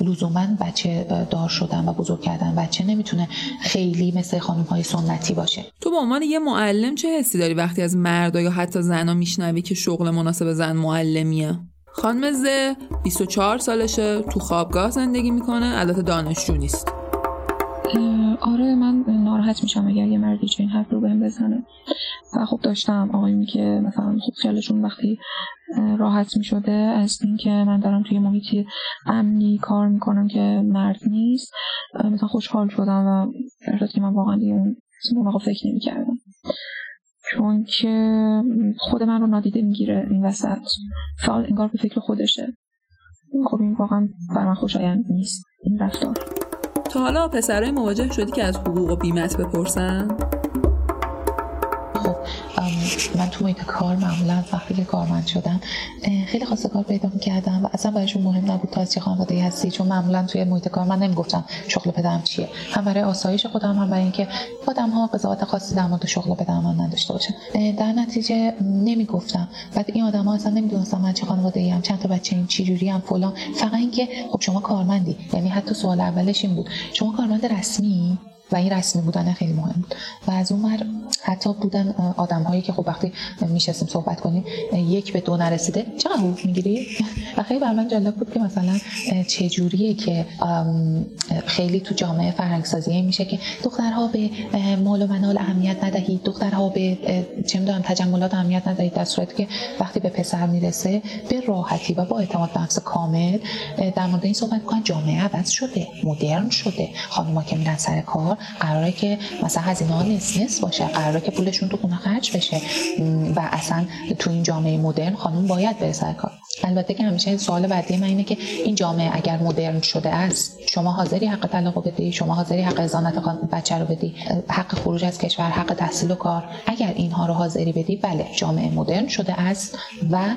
لزوما بچه دار شدن و بزرگ کردن. بچه نمی‌تونه خیلی خانم های سنتی باشه. تو به عنوان یه معلم چه حسی داری وقتی از مردا یا حتی زنا میشنوی که شغل مناسب زن معلمیه؟ خانم زه 24 سالشه تو خوابگاه زندگی می‌کنه البته دانشجو نیست. آره من ناراحت میشم اگر یه مردی چه این حرف رو بهم بزنه. و خب داشتم آقایونی که مثلا خب خیالشون وقتی راحت می‌شده از اینکه من دارم توی محیطی امنی کار می‌کنم که مرد نیست مثلا خوشحال شدم و در که من واقعا دیگه اون فکر نمی‌کردم. چون که خود من رو نادیده می‌گیره این وسط. فعال انگار به فکر خودشه. خب این واقعا بر من خوشایند نیست این رفتار. تا حالا پسرای مواجه شدی که از حقوق و بیمت بپرسن؟ من تو محیط کار معمولا وقتی که کارمند شدم خیلی کار پیدا می‌کردم و اصلا برایشون مهم نبود تا از چه خانواده هستی چون معمولا توی محیط کار من نمی‌گفتم شغل پدرم چیه. هم برای آسایش خودم هم برای اینکه آدم ها قضاوت خاصی در مورد شغل پدرم نداشته باشن. در نتیجه نمی‌گفتم. بعد این آدم ها اصلا نمی‌دونستم من چه خانواده ای هم چند تا بچه این چی جوری هم فلان. فقط اینکه خب شما کارمندی یعنی حتی سوال اولش این بود. شما کارمند رسمی؟ و این رسمی بودن خیلی مهم. بود و از اون مر حتی بودن آدم هایی که خب وقتی میشستیم صحبت کنیم یک به دو نرسیده. چه حقوق می‌گیری؟ و خیلی بر من جالب بود که مثلا چه جوریه که خیلی تو جامعه فرهنگ سازی میشه که دخترها به مال و منال اهمیت ندهید. دخترها به چه می‌دونم تجملات اهمیت ندهید. در صورتی که وقتی به پسر می‌رسه به راحتی و با اعتماد به کامل در مورد این صحبت می‌کنن جامعه عوض شده مدرن شده. خانم‌ها که میرن سر کار قراره که مثلا هزینه ها نس باشه. قراره که پولشون تو خونه خرج بشه. و اصلا تو این جامعه مدرن خانم باید بره سر کار. البته که همیشه سوال بعدی من اینه که این جامعه اگر مدرن شده است شما حاضری حق طلاق بدی؟ شما حاضری حق ازانت بچه رو بدی؟ حق خروج از کشور حق تحصیل و کار؟ اگر اینها رو حاضری بدی بله جامعه مدرن شده است و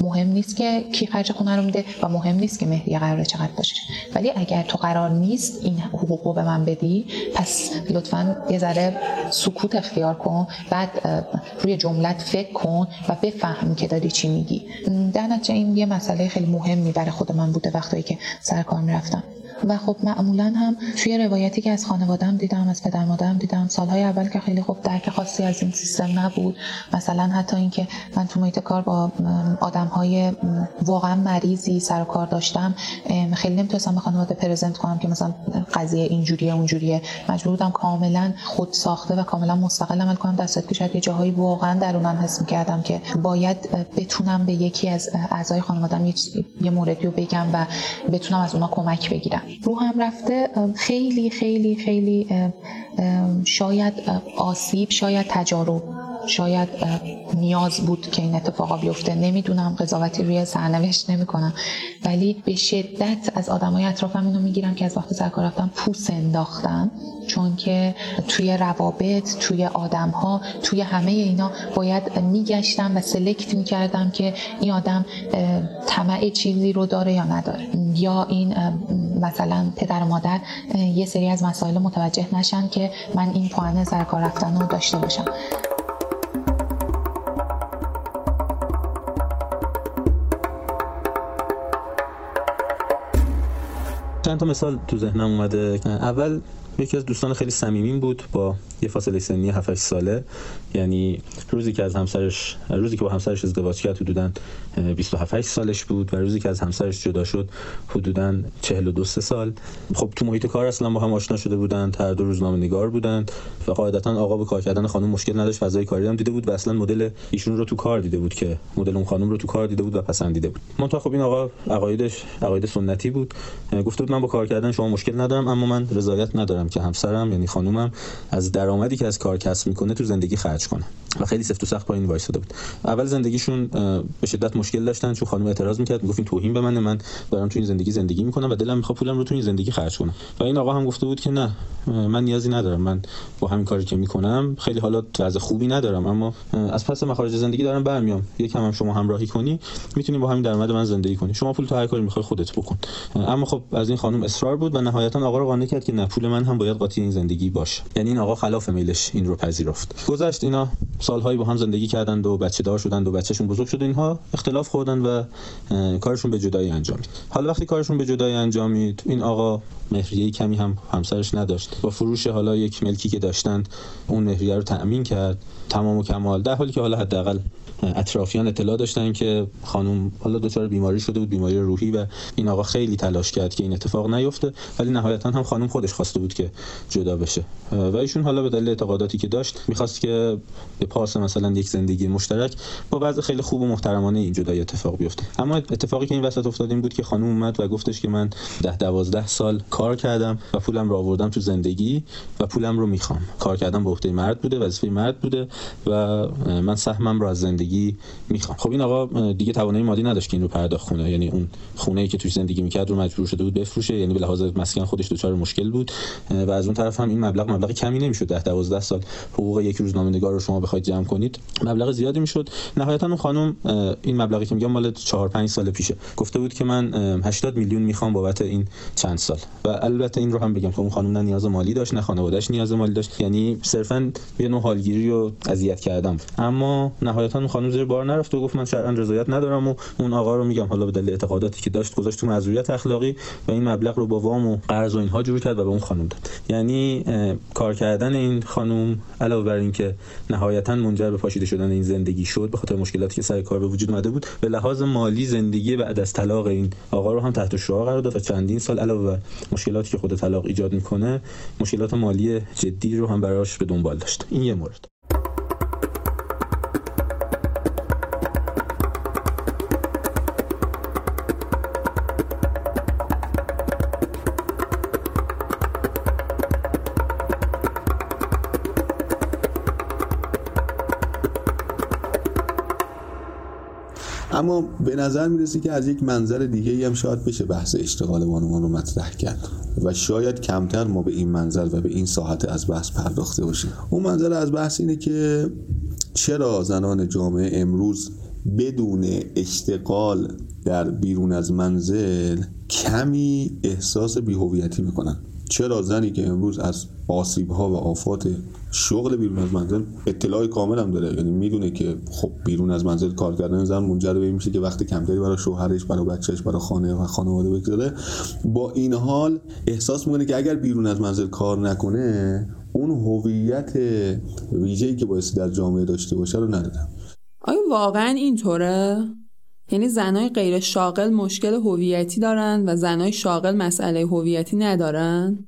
مهم نیست که کی خرج خونه رو میده و مهم نیست که مهریه قراره چقدر باشه. ولی اگر تو قرار نیست این حقوق رو به من بدی پس لطفا یه ذره سکوت اختیار کن بعد روی جملت فکر کن و بفهم که داری چی میگی. در نتیجه این یه مسئله خیلی مهمی برای خود من بوده وقتی که سر کار می‌رفتم. و خب معمولا هم توی روایتی که از خانوادم دیدم از پدر مادرم دیدم سالهای اول که خیلی خوب درک خاصی از این سیستم نبود. مثلا حتی اینکه من تو محیط کار با آدم های واقعا مریضی سر و کار داشتم خیلی نمی‌تونستم به خانواده پرزنت کنم که مثلا قضیه اینجوریه اونجوریه. مجبور بودم کاملا خود ساخته و کاملا مستقل عمل کنم. در که شاید یه جاهایی واقعا درونم حس می‌کردم که باید بتونم به یکی از اعضای خانوادم یه موردی رو بگم و بتونم از اونا کمک بگیرم. رو هم رفته خیلی خیلی خیلی شاید آسیب شاید تجارب. شاید نیاز بود که این اتفاقا بیفته. نمی‌دونم قضاوتی روی سرنوشت نمی‌کنم. ولی به شدت از آدمای اطرافم اینو می‌گیرم که از وقت سرکار رفتم پوس انداختن. چون که توی روابط توی آدم ها توی همه اینا باید میگشتم و سلکت می‌کردم که این آدم طمع چیزی رو داره یا نداره. یا این مثلا پدر و مادر یه سری از مسائل متوجه نشن که من این پوانه سرکار رفتن رو داشته باشم. چند تا مثال تو ذهنم اومده. اول یکی از دوستان خیلی صمیمین بود با یه فاصله سنی 7 ساله. یعنی روزی که از همسرش روزی که با همسرش ازدواج کرد حدودا 27 سالش بود و روزی که از همسرش جدا شد حدودا 42 سال. خب تو محیط کار اصلا با هم آشنا شده بودند هر دو روزنامه نگار بودند و قاعدتا آقا به کار کردن خانم مشکل نداشت فضای کاری هم دیده بود و اصلا مدل ایشون رو تو کار دیده بود که مدل اون خانم رو تو کار دیده بود و پسندیده بود. من خب این آقا عقایدش عقاید سنتی بود. گفته بود من با کار کردن شما مشکل ندارم اما من رضایت ندارم. که همسرم یعنی خانومم از درآمدی که از کار کسب می‌کنه تو زندگی خرج کنه. و خیلی سفت و سخت پایین وایساده بود. اول زندگیشون به شدت مشکل داشتن چون خانم اعتراض می‌کرد می‌گفت این توهین به منه من دارم تو این زندگی زندگی می‌کنم و دلم می‌خواد پولم رو تو این زندگی خرج کنم. و این آقا هم گفته بود که نه من نیازی ندارم من با همین کاری که می‌کنم خیلی حالا وضع خوبی ندارم اما از پس مخارج زندگی دارم برمیام. یکم هم شما همراهی کنی می‌تونی با همین درآمد من زندگی کنی. شما پول تو هر کاری می‌خوای خودت بکن. اما خب از این خانم اصرار بود و نهایتا آقا رو قانع کرد که نه پول من هم باید قاطی این زندگی باشه. یعنی این آقا خلاف میلش این رو پذیرفت. گذشت اینا سالهایی با هم زندگی کردند و بچه دار شدند و بچهشون بزرگ شد اینها اختلاف خوردن و کارشون به جدایی انجامید حالا وقتی کارشون به جدایی انجامید این آقا مهریه کمی هم همسرش نداشت. با فروش حالا یک ملکی که داشتند اون مهریه رو تأمین کرد تمام و کمال در حالی که حالا حداقل اطرافیان اطلاع داشتن که خانم حالا دچار بیماری شده بود بیماری روحی و این آقا خیلی تلاش کرد که این اتفاق نیفته ولی نهایتا هم خانم خودش خواسته بود که جدا بشه. و ایشون حالا به دلیل اعتقاداتی که داشت می‌خواست که به پاس مثلا یک زندگی مشترک با وضع خیلی خوب و محترمانه این جدایی اتفاق بیفته. اما اتفاقی که این وسط افتاد این بود که خانم اومد و گفتش که من ده دوازده سال کار کردم و پولم رو آوردم تو زندگی و پولم رو می‌خوام. کار کردم به عهده مرد بوده وظیفه مرد بوده و من سهمم رو از زندگی می‌خوام. خب این آقا دیگه توانایی مالی نداشت که این رو پرداخت کنه یعنی اون خونه ای که توش زندگی می‌کرد رو مجبور شده بود بفروشه. یعنی به لحاظ مسکن خودش دچار مشکل بود. و از اون طرف هم این مبلغ مبلغ کمی نمی‌شد. 10 12 سال حقوق یک روزنامه‌نگار رو شما بخواید جمع کنید مبلغ زیادی می‌شد. نهایتا اون خانم این مبلغی که میگم مال 4 5 سال پیشه. گفته بود که من 80 میلیون می‌خوام بابت این چند سال. و البته این رو هم بگم که اون خانم نه نیاز مالی داشت نه خانواده‌اش نیاز مالی داشت. یعنی صرفا یه نوع حالگیری و اذیت کردم. اما نهایتا اون خانم زیر بار نرفت و گفت من شرعا رضایت ندارم و اون آقا رو میگم حالا به دلیل اعتقاداتی که داشت گذاشت تو معذوریت اخلاقی و این مبلغ رو با وام و قرض و اینها جور کرد و به اون خانم داد. یعنی کار کردن این خانم علاوه بر اینکه نهایتا منجر به پاشیده شدن این زندگی شد به خاطر مشکلاتی که سر کار به وجود اومده بود به لحاظ مالی زندگی بعد از طلاق این آقا رو هم تحت شعار قرار داد و چندین سال علاوه بر مشکلاتی که خود طلاق ایجاد می‌کنه مشکلات مالی جدی رو هم براش به دنبال داشت. این یه مورد. اما به نظر می‌رسه که از یک منظر دیگه هم شاید بشه بحث اشتغال بانوان رو مطرح کرد و شاید کمتر ما به این منظر و به این ساحت از بحث پرداخته باشیم. اون منظر از بحث اینه که چرا زنان جامعه امروز بدون اشتغال در بیرون از منزل کمی احساس بیهویتی می‌کنن؟ چرا زنی که امروز از آسیب ها و آفات شغل بیرون از منزل اطلاع کامل هم داره؟ یعنی می‌دونه که خب بیرون از منزل کار کردن زن منجر به میشه که وقتی کمتری برای شوهرش برای بچهش برای خانه و خانواده بگذاره با این حال احساس می‌کنه که اگر بیرون از منزل کار نکنه اون هویت ویژه‌ای که بایستی در جامعه داشته باشه رو نداره آیا واقعا اینطوره؟ یعنی زنای غیر شاغل مشکل هویتی دارن و زنای شاغل مسئله هویتی ندارن؟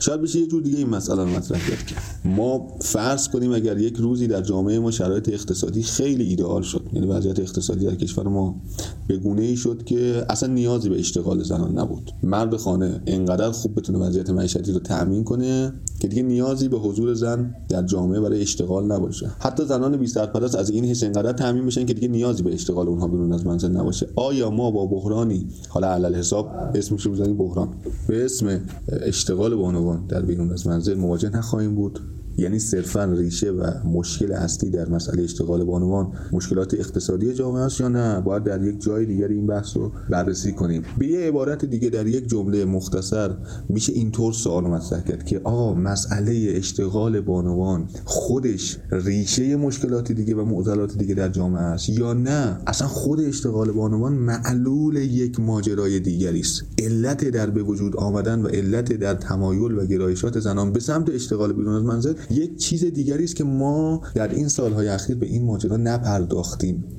شاید بشه یه جور دیگه این مسئله رو مطرح کرد ما فرض کنیم اگر یک روزی در جامعه ما شرایط اقتصادی خیلی ایدئال شد یعنی وضعیت اقتصادی در کشور ما به گونه ای شد که اصلا نیازی به اشتغال زنان نبود. مرد خانه انقدر خوب بتونه وضعیت معیشتی رو تأمین کنه که دیگه نیازی به حضور زن در جامعه برای اشتغال نباشه. حتی زنان بی سرپرست از این حس انقدر تأمین بشن که دیگه نیازی به اشتغال اونها بیرون از منزل نباشه. آیا ما با بحرانی حالا علل حساب اسمش رو بزنیم بحران. به اسم اشتغال بانوان در بیرون از منزل مواجه نخواهیم بود. یعنی صرفا ریشه و مشکل اصلی در مسئله اشتغال بانوان مشکلات اقتصادی جامعه است یا نه؟ باید در یک جای دیگر این بحث رو بررسی کنیم. به یه عبارت دیگه در یک جمله مختصر میشه اینطور سوال مطرح کرد که آقا مسئله اشتغال بانوان خودش ریشه مشکلات دیگه و معضلات دیگه در جامعه است یا نه؟ اصلا خود اشتغال بانوان معلول یک ماجرای دیگری است. علت در به وجود آمدن و علت در تمایل و گرایشات زنان به سمت اشتغال بیرون از منزل یک چیز دیگری است که ما در این سالهای اخیر به این ماجرا نپرداختیم.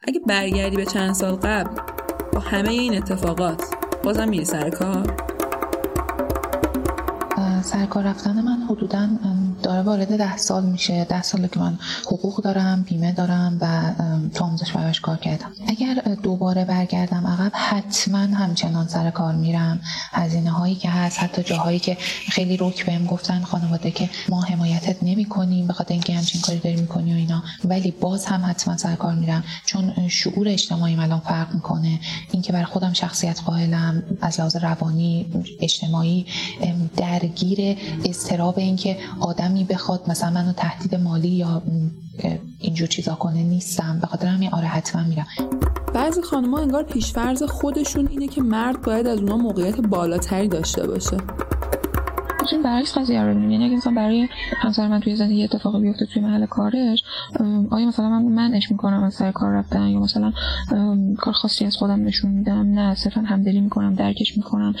اگه برگردی به چند سال قبل با همه این اتفاقات بازم میری سر کار؟ سرکار رفتن من حدودا داره وارد ده سال میشه. ده ساله که من حقوق دارم بیمه دارم و تو آموزش پرورش کار کردم. اگر دوباره برگردم عقب حتما همچنان سر کار میرم. هزینه هایی که هست حتی جاهایی که خیلی روک بهم گفتن خانواده که ما حمایتت نمی کنیم به خاطر اینکه همچین کاری داری می‌کنی و اینا. ولی باز هم حتما سر کار میرم. چون شعور اجتماعی الان فرق می‌کنه. اینکه برای خودم شخصیت قائلم از لحاظ روانی اجتماعی درگیر استراب اینکه آدمی بخواد مثلا منو تهدید مالی یا اینجور چیزا کنه نیستم. به خاطر همین آره حتما میرم. بعضی خانمها انگار پیشفرز خودشون اینه که مرد باید از اونا موقعیت بالاتری داشته باشه. می‌تونیم برعکس قضیه رو ببینیم یعنی اگه مثلا برای همسر من توی زندگی اتفاقی بیفته توی محل کارش آیا مثلا من منش می‌کنم از سر کار رفتن یا مثلا کار خاصی از خودم نشون میدم؟ نه صرفا همدلی می‌کنم درکش می‌کنم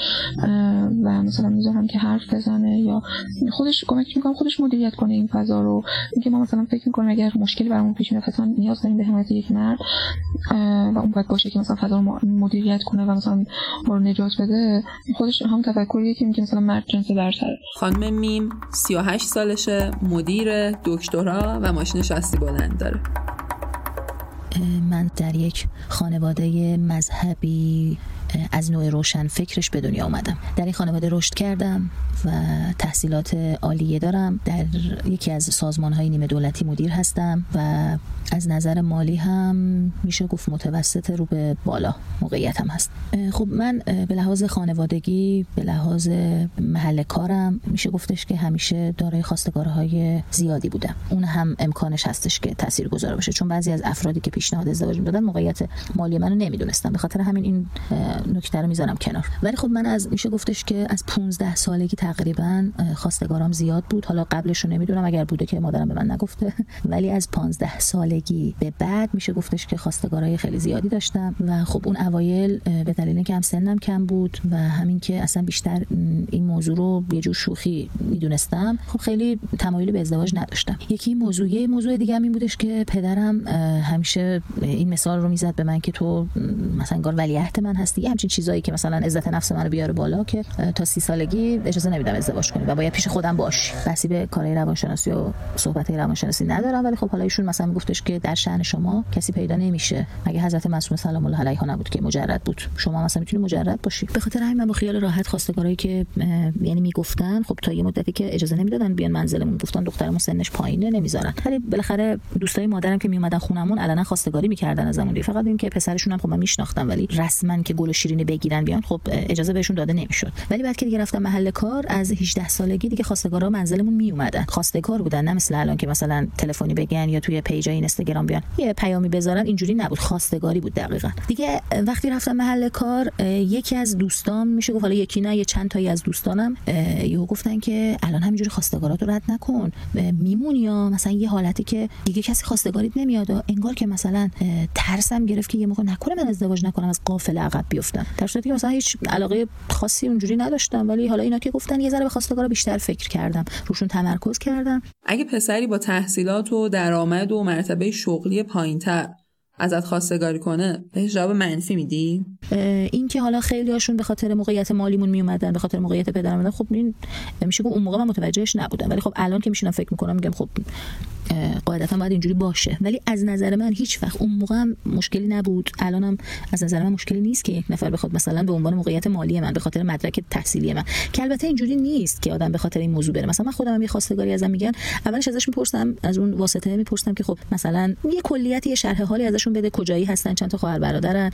و مثلا می‌ذارم که حرف بزنه یا خودش کمک می‌کنم خودش مدیریت کنه این فضا رو. اینکه ما مثلا فکر می‌کنیم اگر مشکلی برامون پیش میاد حتما نیاز داریم به حمایت یک مرد و اون باید باشه که مثلا فضا رو مدیریت کنه و مثلا ما رو نجات بده. خودش هم تفکریه که مثلا مرد جنس برتره خانم میم 38 سالشه مدیر دکترا و ماشین شاسی بلند داره. من در یک خانواده مذهبی از نوع روشن فکرش به دنیا آمدم در این خانواده رشد کردم و تحصیلات عالیه دارم. در یکی از سازمان های نیمه دولتی مدیر هستم و از نظر مالی هم میشه گفت متوسط رو به بالا موقعیتم هست. خب من به لحاظ خانوادگی به لحاظ محل کارم میشه گفتش که همیشه دارای خواستگارهای زیادی بودم. اون هم امکانش هستش که تاثیر گذار باشه. چون بعضی از افرادی که پیشنهاد ازدواج می‌دادن موقعیت مالی منو نمی‌دونستم به خاطر همین این نکته رو می‌ذارم کنار. ولی خب من از میشه گفتش که از 15 سالگی تقریبا خواستگارام زیاد بود. حالا قبلش رو نمی‌دونم اگر بوده که مادرم به من نگفته. (laughs) ولی از 15 سالگی به بعد میشه گفتش که خواستگارای خیلی زیادی داشتم. و خب اون اوایل به دلیل اینکه هم سنم کم بود و همین که اصلا بیشتر این موضوع رو یه جور شوخی می‌دونستم خب خیلی تمایلی به ازدواج نداشتم. یکی موضوع یه موضوع دیگه هم این بودش که پدرم همیشه این مثال رو می‌زد به من که تو مثلا انگار ولیعهد من هستی. همچین چیزایی که مثلا عزت نفس منو بیاره بالا که تا سی سالگی اجازه نمیدم ازدواج کنی و باید پیش خودم باش. بسی به کارهای روانشناسی و صحبت روانشناسی ندارم ولی خب حالا ایشون مثلا میگفتش که در شأن شما کسی پیدا نمیشه. مگه حضرت معصومه سلام الله علیها نبود که مجرد بود؟ شما مثلا می‌تونی مجرد باشی. به خاطر همین من با خیال راحت خواستگارایی که یعنی می‌گفتن خب تا یه مدتی که اجازه نمی‌دادن بیان منزلمون گفتن دخترمون سنش پایینه نمی‌ذارن. ولی بالاخره دوستای مادرم که میومدن خونمون علنا خواستگاری می‌کردن ازمون فقط اینکه پسرشون هم خب من میشناختم ولی رسما که گل شیرینی بگیرن بیان خب اجازه بهشون داده نمی‌شد. ولی بعد که دیگه رفتم محل کار از 18 سالگی دیگه خواستگارا منزلمون می اومدن خواستگار بودن نه مثل الان که مثلا تلفنی بگن یا توی پیجای اینستاگرام بیان. یه پیامی بذارن اینجوری نبود. خواستگاری بود دقیقا. دیگه وقتی رفتم محل کار یکی از دوستام میشه گفت حالا یکی نه یه چند تایی از دوستانم یهو گفتن که الان همینجوری خواستگارات رو رد نکن. میمونی یا؟ مثلا یه حالتی که دیگه کسی خواستگاریت نمیاد انگار که مثلا ترسم گرفت که یه موقع نکنه من ازدواج نکنم از قافله عقب بیفتم در صورتی که مثلا هیچ علاقه خاصی اونجوری نداشتم ولی حالا اینا که گفتن یه ذره به خواستگارا بیشتر فکر کردم. روشون تمرکز کردم. اگه پسری با تحصیلات و درآمد و مرتبه شغلی پایینتر ازت خواستگاری کنه بهش جواب منفی میدی؟ این که حالا خیلی هاشون به خاطر موقعیت مالیمون می اومدن به خاطر موقعیت پدرم خب این میشه اون موقع من متوجهش نبودم. ولی خب الان که میشینم فکر می‌کنم میگم خب قاعدتا باید اینجوری باشه. ولی از نظر من هیچ وقت اون موقع هم مشکلی نبود. الانم از نظر من مشکلی نیست که یک نفر بخواد مثلا به عنوان موقعیت مالی من به خاطر مدرک تحصیلی من. که البته اینجوری نیست که آدم به خاطر این موضوع بره. مثلا من خودم یه خواستگاری ازم میگن. اولش ازش می‌پرسم از اون واسطه می‌پرسم که خب مثلا یه کلیتی یه شرح حالی ازشون بده کجایی هستن چند تا خواهر برادرن.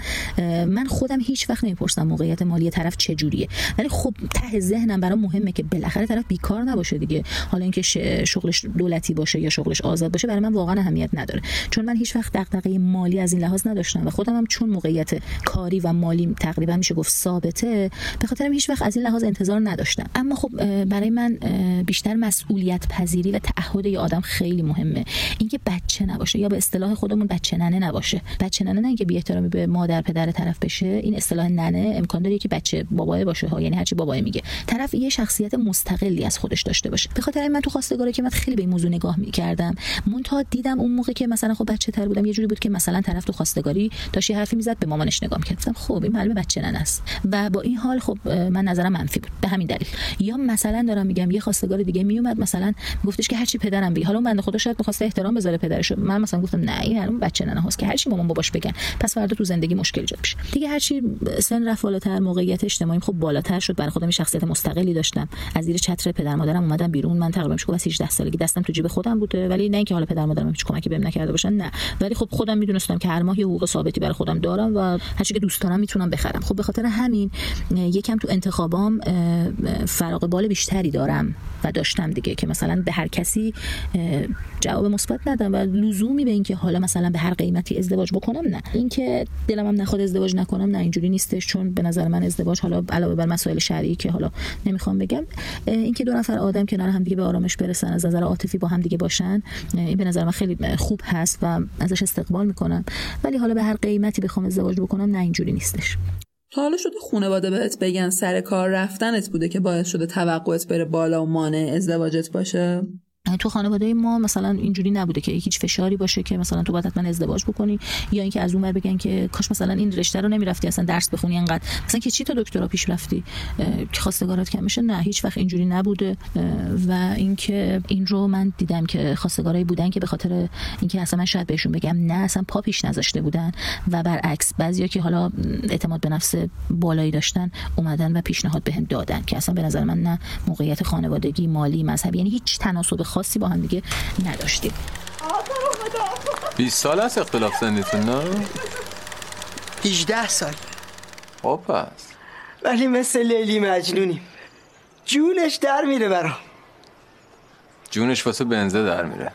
من خودم هیچ وقت نمی‌پرسم موقعیت مالی طرف چه جوریه ولی خب ته ذهنم برام مهمه که بالاخره طرف بیکار نباشه دیگه. حالا اینکه شغلش دولتی باشه یا شغلش آزاد باشه برای من واقعا اهمیت نداره. چون من هیچ وقت دغدغه مالی از این لحاظ نداشتم و خودم هم چون موقعیت کاری و مالی تقریبا میشه گفت ثابته به خاطر هیچ وقت از این لحاظ انتظار نداشتم. اما خب برای من بیشتر مسئولیت پذیری و تعهد یه آدم خیلی مهمه. اینکه بچه نباشه یا به اصطلاح خودمون بچه ننه نباشه. بچه ننه نه اینکه بی احترامی به مادر پدر طرف بشه این اصطلاح ننه امکان داره که بچه بابای باشه ها یعنی هرچی بابای میگه. طرف یه شخصیت مستقلی از خودش داشته باشه. به خاطر من تو خواستگاره که من خیلی به این موضوع نگاه می‌کردم منتها دیدم اون موقع که مثلا خب بچه تر بودم یه جوری بود که مثلا طرف تو خواستگاری داشت یه حرفی می‌زد به مامانش نگاه می‌کردم. خب این معلومه بچه ننه است. و با این حال خب من نظرم منفی بود. به همین دلیل. یا مثلا دارم میگم یه خواستگار دیگه میومد مثلا گفتش که هرچی پدرم بگه. حالا من خدا شاید می‌خواسته احترام بذاره پدرش من مثلا گفتم نه این الان بچه ننه هست که هرچی مامان باباش بگن پس فردا تو زندگی مشکل ایجاد میشه. دیگه هرچی سن رفت بالاتر موقعیت اجتماعی خب بالاتر شد. برای خودم شخصیت مستقلی داشتم. از زیر چتر پدر مادرم اومدم بیرون. من تقریبا میشه 18 سالگی دستم تو جیب خودم بوده. ولی نه اینکه حالا پدر مادرم هیچ کمکی بهم نکرده باشن نه. ولی خب خودم می‌دونستم که هر ماه حقوق ثابتی برای خودم دارم و هر که دوست دارم می‌تونم بخرم. خب به خاطر همین یکم تو انتخابام فراغ بال بیشتری دارم و داشتم دیگه که مثلا به هر کسی جواب مثبت ندم و لزومی به اینکه حالا مثلا به هر قیمتی ازدواج بکنم نه. اینکه دلم هم نخواد ازدواج نکنم نه اینجوری نیستش. چون به نظر من ازدواج حالا علاوه بر مسائل شرعی که حالا نمی‌خوام بگم اینکه دو نفر آدم کنار هم دیگه به آرامش برسن از نظر عاطفی با هم دیگه باشن این به نظر من خیلی خوب هست و ازش استقبال می‌کنم. ولی حالا به هر قیمتی بخوام ازدواج بکنم نه اینجوری نیستش. حالا شده خانواده بهت بگن سر کار رفتنت بوده که باعث شده توقعت بره بالا و مانع ازدواجت باشه؟ تو خانواده ما مثلا اینجوری نبوده که هیچ فشاری باشه که مثلا تو باید حتما ازدواج بکنی یا اینکه از اون بگن که کاش مثلا این رشته رو نمی‌رفتی اصلا درس بخونی انقدر. مثلا که چی تا دکترا پیش رفتی؟ که خواستگارات کم میشه نه هیچ وقت اینجوری نبوده. و اینکه این رو من دیدم که خواستگارایی بودن که به خاطر اینکه اصلا من شاید بهشون بگم نه اصلا پا پیش نذاشته بودن. و برعکس بعضیا که حالا اعتماد به نفس بالایی داشتن اومدن و پیشنهاد بهم دادن که اصلا به نظر من نه موقعیت خانوادگی مالی مذهبی یعنی هیچ تناسب خاصی با هم دیگه نداشتیم. 20 سال است اختلاف سنیتون نه؟ 18 سال. خب پس. ولی مثل لیلی مجنونیم. جونش در میره برام. جونش واسه بنزه در میره.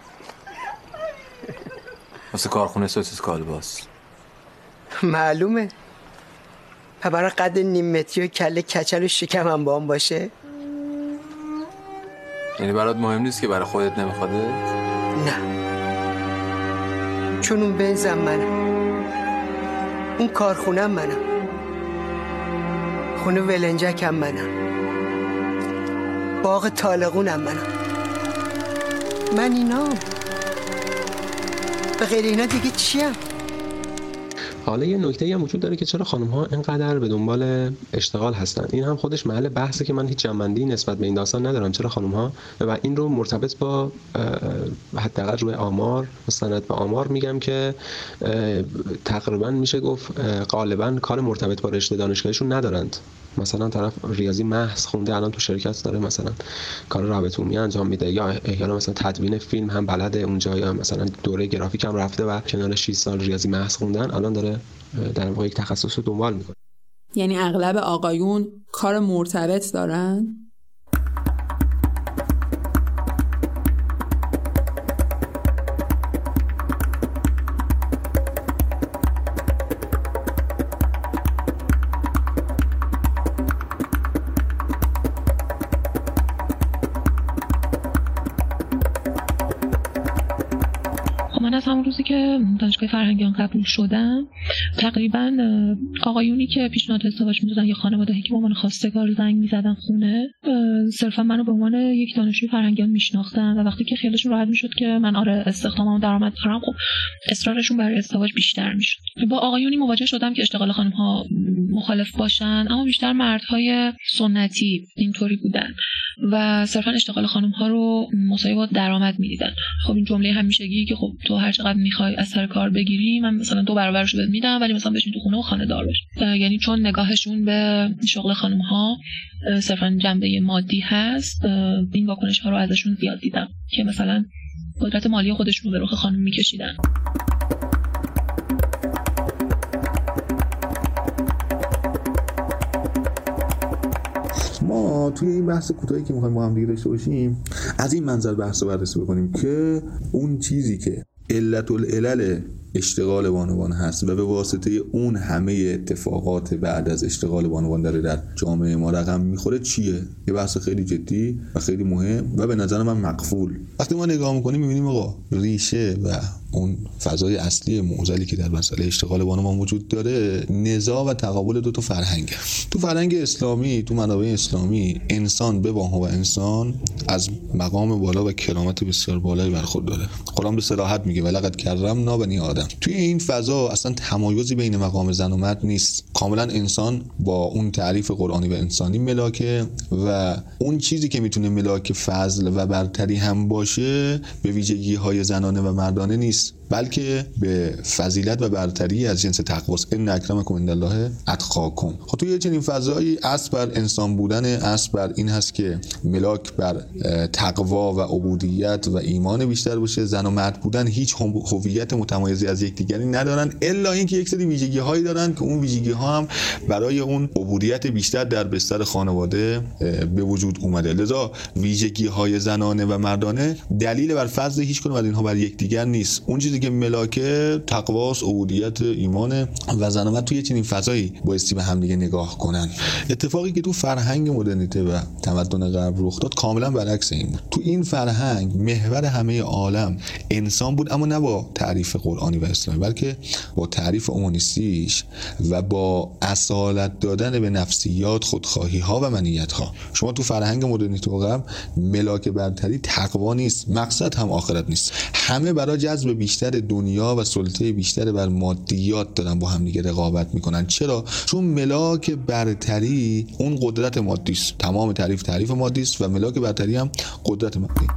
واسه کارخونه سوسیس کالباس. معلومه. برای قد نیم متری و کله کچل و شکم هم با هم باشه. یعنی برات مهم نیست که برای خودت نمیخواده؟ نه. چون اون بنزم منم اون کارخونم منم خونه ولنجکم منم باغ طالقونم منم من اینا. به غیر اینا دیگه چیم؟ حالا یه نکته هم وجود داره که چرا خانم ها اینقدر به دنبال اشتغال هستن؟ این هم خودش محل بحثه که من هیچ جنبندی نسبت به این داستان ندارم. چرا خانم ها و این رو مرتبط با حداقل روی آمار مستند به آمار میگم که تقریبا میشه گفت غالبا کار مرتبط با رشته دانشگاهشون ندارند. مثلا طرف ریاضی محض خونده الان تو شرکت داره مثلا کار رابط عمومی انجام میده یا احیانا مثلا تدوین فیلم هم بلده اونجا یا مثلا دوره گرافیک هم رفته و کنار 6 سال ریاضی محض خوندن الان داره در واقع یک تخصص رو دنبال می‌کنه. یعنی اغلب آقایون کار مرتبط دارن؟ از همون روزی که دانشگاه فرهنگیان قبول شدم تقریبا آقایونی که پیشنهاد ازدواج می‌دادن یا خانواده که به عنوان خواستگار زنگ می‌زدن خونه صرفا منو به عنوان یک دانشجوی فرهنگیان میشناختن و وقتی که خیالشون راحت می‌شد که من آره استخدامم درآمد دارم خب اصرارشون برای ازدواج بیشتر می‌شد. با آقایونی مواجه شدم که اشتغال خانم ها مخالف باشن اما بیشتر مردهای سنتی اینطوری بودن و صرفا اشتغال خانم ها رو مساوی با درآمد می‌دیدن. خب این جمله همیشگی که خب تو هر چقدر می‌خوای از کار بگیری من مثلا دو برابرش بهت میدم ولی مثلا بشین تو خونه و خانه دار باش یعنی چون نگاهشون به شغل خانم ها صرفا جنبه مادی هست این واکنش ها رو ازشون زیاد دیدم که مثلا قدرت مالی خودشون رو به رخ خانم میکشیدن. ما توی این بحث کوتاهی که می‌خوایم با هم دیگه داشته باشیم از این منظر بحث رو بررسی بکنیم که اون چیزی که علت العلل اشتغال بانوان هست و به واسطه اون همه اتفاقات بعد از اشتغال بانوان داره در جامعه ما رقم می‌خوره چیه؟ یه بحث خیلی جدی و خیلی مهم و به نظر من مقفول. وقتی ما نگاه می‌کنیم می‌بینیم آقا ریشه و اون فضای اصلی معضلی که در مسئله اشتغال بانوان وجود داره نزاع و تقابل دو تا فرهنگه. تو فرهنگ اسلامی تو منابع اسلامی انسان به و انسان از مقام بالا و کرامت بسیار بالایی برخورداره قرآن به صراحت میگه ولقد کرم نا بنی آدم. توی این فضا اصلا تمایزی بین مقام زن و مرد نیست. کاملا انسان با اون تعریف قرآنی و انسانی ملاکه و اون چیزی که می‌تونه ملاک فضل و برتری هم باشه به ویژگی های زنانه و مردانه نیست. بلکه به فضیلت و برتری از جنس تقواست ان اکرمکم عند الله اتقاکم. خب توی چنین فضایی اصل بر انسان بودن اصل بر این هست که ملاک بر تقوا و عبودیت و ایمان بیشتر باشه. زن و مرد بودن هیچ هویت متمایزی از یکدیگری ندارن الا اینکه یک سری ویژگی هایی دارن که اون ویژگی ها هم برای اون عبودیت بیشتر در بستر خانواده به وجود اومده. لذا ویژگی های زنانه و مردانه دلیل بر فضل هیچ کنه اینها بر یکدیگر نیست. اون چیزی که ملاکه تقواس عبودیت ایمان و زن و مرد توی چنین فضایی بایستی به همدیگه نگاه کنن. اتفاقی که تو فرهنگ مدرنیته و تمدن غرب رخ داد کاملا برعکس این بود. تو این فرهنگ محور همه عالم انسان بود اما نه با تعریف قرآنی و اسلامی بلکه با تعریف اومانیستیش و با اصالت دادن به نفسیات خودخواهی ها و منیت ها شما تو فرهنگ مدرنیته و غرب ملاک برتری تقوا نیست مقصد هم آخرت نیست. همه برای جذب بیشتر دنیا و سلطه بیشتر بر مادیات دارن با هم دیگه رقابت می‌کنن. چرا؟ چون ملاک برتری اون قدرت مادی است تمام تعریف تعریف مادی است و ملاک برتری هم قدرت مادی.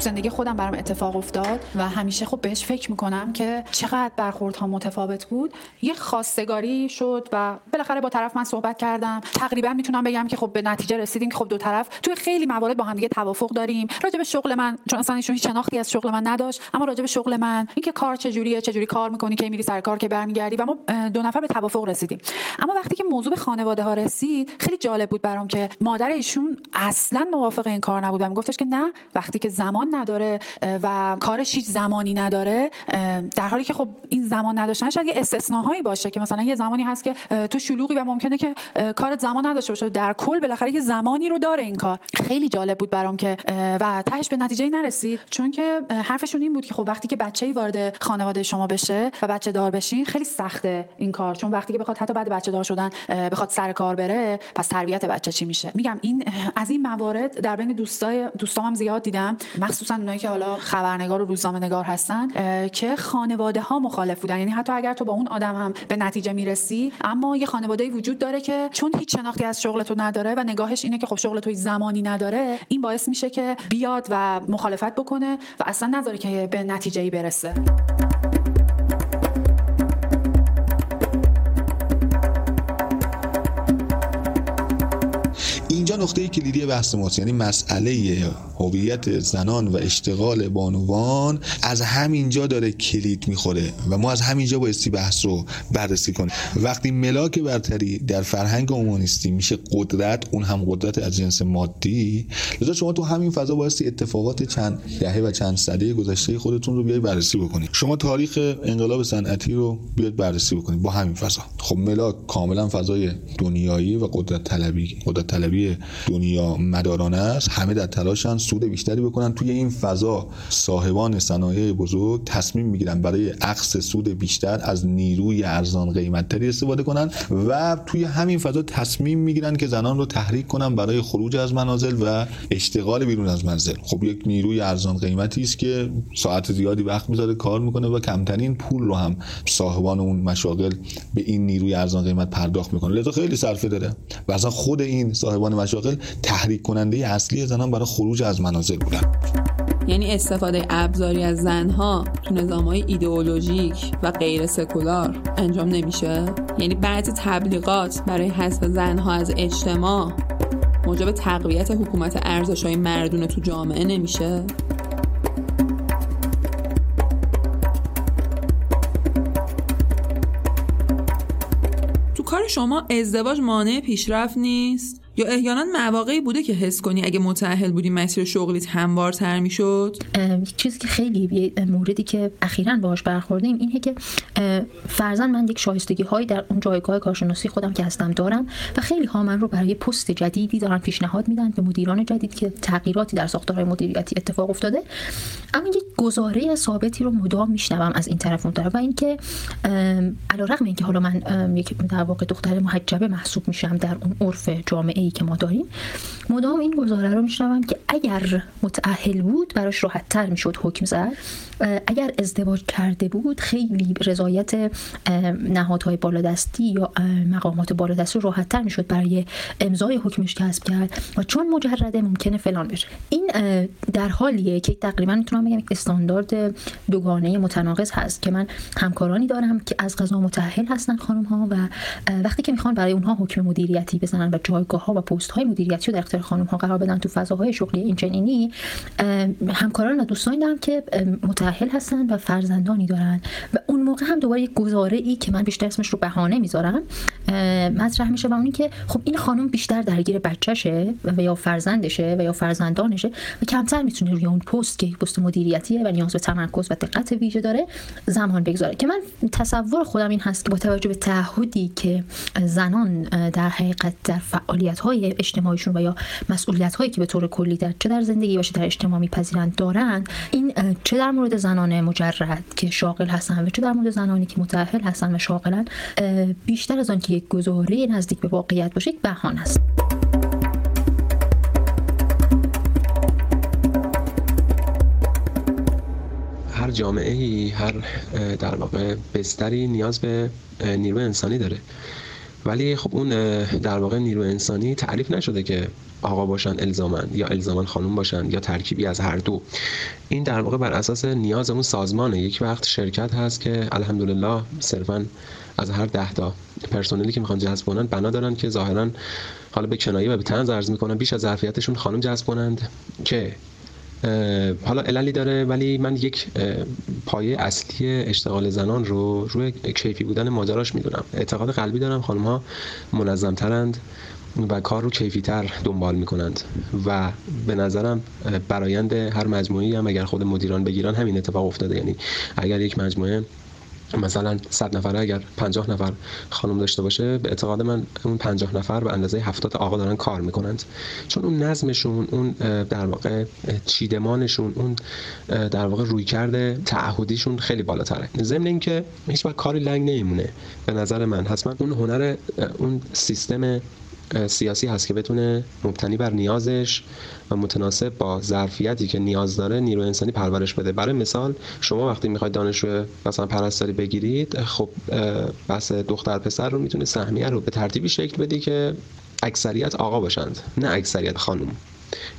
زندگی خودم برام اتفاق افتاد و همیشه خب بهش فکر می‌کنم که چقدر برخوردها متفاوت بود. یه خواستگاری شد و بالاخره با طرف من صحبت کردم. تقریبا می‌تونم بگم که خب به نتیجه رسیدیم که خب دو طرف توی خیلی موارد با هم دیگه توافق داریم. راجع به شغل من چون اصلا ایشون هیچ شناختی از شغل من نداشت اما راجع به شغل من اینکه کار چجوریه چجوری کار می‌کنی که میری سر کار که برمیگردی و ما دو نفر به توافق رسیدیم. اما وقتی که موضوع به خانواده ها رسید خیلی جالب بود برام که مادر ایشون اصلا موافق این کار نبود و میگفتش که نه وقتی که زمان نداره و کارش هیچ زمانی نداره در حالی که خب این زمان نداشتن شاید استثناهایی باشه که مثلا یه زمانی هست که تو شلوغی و ممکنه که کارت زمان نداشته باشه در کل بالاخره یه زمانی رو داره این کار. خیلی جالب بود برام که و تهش به نتیجه نرسید چون که حرفشون این بود که خب وقتی که بچه‌ای وارد خانواده شما بشه و بچه دار بشین خیلی سخته این کار چون وقتی که بخواد حتی بعد بچه دار شدن بخواد سر کار بره پس تربیت بچه چی میشه؟ میگم این از این موارد در بین دوستای دوستام زیاد دیدم. مخصوصا اونایی که حالا خبرنگار و روزنامه نگار هستن که خانواده ها مخالف بودن. یعنی حتی اگر تو با اون آدم هم به نتیجه می‌رسی اما یه خانواده وجود داره که چون هیچ شناختی از شغل تو نداره و نگاهش اینه که خب شغل توی زمانی نداره این باعث میشه که بیاد و مخالفت بکنه و اصلا نذاره که به نتیجه ای برسه. اینجا نقطه کلیدی بحث ماست. یعنی مسئله هویت زنان و اشتغال بانوان از همینجا داره کلید می‌خوره و ما از همینجا بایستی بحث رو بررسی کنیم. وقتی ملاک برتری در فرهنگ اومانیستی میشه قدرت اون هم قدرت از جنس مادی لذا شما تو همین فضا بایستی اتفاقات چند دهه و چند سده گذشته خودتون رو بیاید بررسی بکنید. شما تاریخ انقلاب صنعتی رو بیاید بررسی بکنید با همین فضا. خب ملاک کاملا فضای دنیایی و قدرت طلبی قدرت طلبی دنیا مدارانه است همه در تلاشن سود بیشتری بکنن. توی این فضا صاحبان صنایع بزرگ تصمیم می‌گیرن برای عکس سود بیشتر از نیروی ارزان قیمتتری استفاده کنن و توی همین فضا تصمیم می‌گیرن که زنان رو تحریک کنن برای خروج از منازل و اشتغال بیرون از منزل. خب یک نیروی ارزان قیمتی است که ساعت زیادی وقت می‌ذاره کار می‌کنه و کمترین پول رو هم صاحبان اون مشاغل به این نیروی ارزان قیمت پرداخت می‌کنه. لذا خیلی صرفه داره و اصلا خود این صاحبان مشاغل تحریک کننده اصلی زنان برای خروج از منازل بودن. یعنی استفاده ابزاری از زنها تو نظام های ایدئولوژیک و غیر سکولار انجام نمیشه؟ یعنی بعضی تبلیغات برای حذف زنها از اجتماع موجب تقویت حکومت ارزش های مردونه تو جامعه نمیشه؟ تو کار شما ازدواج مانع پیشرفت نیست؟ یا احیانا مواقعی بوده که حس کنی اگه متأهل بودی مسیر شغلیت هموارتر می‌شد؟ چیزی که خیلی موردی که اخیرا باهاش برخوردیم اینه که فرزن من یک شایستگی هایی در اون جایگاه کارشناسی خودم که هستم دارم و خیلی ها من رو برای پست جدیدی دارن پیشنهاد میدن به مدیران جدید که تغییراتی در ساختارهای مدیریتی اتفاق افتاده. اما یک گزاره ثابتی رو مدام میشنوم از این طرف اون طرف و اینکه علیرغم اینکه حالا من یک در واقع دختر محجبه محسوب میشم در اون عرف جامعه ای که ما داریم. مدام این گزاره رو میشنوم که اگر متأهل بود براش راحت تر می‌شد حکم زد. اگر ازدواج کرده بود خیلی رضایت نهادهای بالادستی یا مقامات بالادستی راحت تر می‌شد برای امضای حکمش کسب کرد و چون مجرده ممکنه فلان بشه. این در حالیه که تقریبا می‌تونم بگم استاندارد دوگانه متناقض هست که من همکارانی دارم که از قضا متأهل هستن خانم ها و وقتی که می‌خوان برای اونها حکم مدیریتی بزنن و جایگاه و پست های مدیریتی رو در اختیار خانم ها قرار بدن تو فضاهای شغلی اینچنینی همکاران و دوستانی دارم که متأهل هستن و فرزندانی دارن و اون موقع هم دوباره یک گزاره ای که من بیشتر اسمش رو بهانه می‌ذارم مطرح میشه و اونی که خب این خانم بیشتر درگیر بچهشه و یا فرزندشه و یا فرزندانشه و کمتر می‌تونه روی اون پست که پست مدیریتیه و نیاز به تمرکز و دقت ویژه داره زمان بگذاره. که من تصور خودم این هست که با توجه به تعهدی که زنان در حقیقت در فعالیت های اجتماعیشون و یا مسئولیت هایی که به طور کلی در چه در زندگی باشه در اجتماع میپذیرند دارند. این چه در مورد زنان مجرد که شاغل هستن و چه در مورد زنانی که متأهل هستن و شاغلن بیشتر از آن که یک گزاره نزدیک به واقعیت باشه یک بهانه است. هر جامعه ای هر در واقع بستری نیاز به نیروی انسانی داره. ولی خب اون در واقع نیروی انسانی تعریف نشده که آقا باشن الزامن یا الزامن خانم باشن یا ترکیبی از هر دو. این در واقع بر اساس نیاز اون سازمانه. یک وقت شرکت هست که الحمدلله صرفا از هر ده تا پرسنلی که می‌خوان جذب کنن بنا دارن که ظاهرا حالا به کنایه و به طنز عرض می‌کنن بیش از ظرفیتشون خانم جذب کنند که حالا عللی داره ولی من یک پایه اصلی اشتغال زنان رو روی کیفی بودن ماجراش می‌دونم. اعتقاد قلبی دارم خانم ها منظم ترند و کار رو کیفی تر دنبال می‌کنند و به نظرم برایند هر مجموعی هم اگر خود مدیران بگیرن همین اتفاق افتاده. یعنی اگر یک مجموعه مثلا 100 نفره اگر 50 نفر خانم داشته باشه به اعتقاد من اون 50 نفر به اندازه 70 آقا دارن کار می‌کنند. چون اون نظمشون اون در واقع چیدمانشون اون در واقع روی کرده تعهدیشون خیلی بالاتره. ضمن اینکه هیچ وقت کاری لنگ نمیمونه. به نظر من حتما اون هنر اون سیستم سیاسی هست که بتونه مبتنی بر نیازش و متناسب با ظرفیتی که نیاز داره نیرو انسانی پرورش بده. برای مثال شما وقتی می‌خواید دانشجو مثلا پرستاری بگیرید خب بحث دختر پسر رو می‌تونه سهمیه رو به ترتیبی شکل بدی که اکثریت آقا باشند نه اکثریت خانم.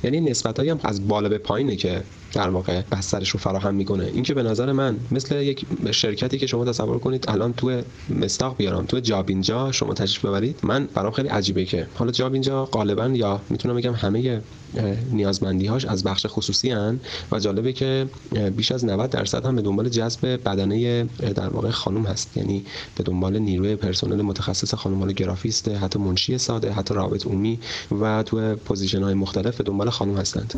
یعنی نسبت هم از بالا به پایینه که در واقع بسترش رو فراهم می‌کنه. این که به نظر من مثل یک شرکتی که شما تصور کنید الان تو مستاق بیارم تو جاب اینجا شما تشریف ببرید من برام خیلی عجیبه که حالا جاب اینجا غالبا یا می‌تونم بگم همه نیازمندی هاش از بخش خصوصی هن و جالبه که بیش از 90 درصد هم به دنبال جذب بدنه در واقع خانم هست. یعنی به دنبال نیروی پرسنل متخصص خانم گرافیست حتی منشی ساده حتی روابط عمومی و تو position های مختلف به دنبال خانم هستند.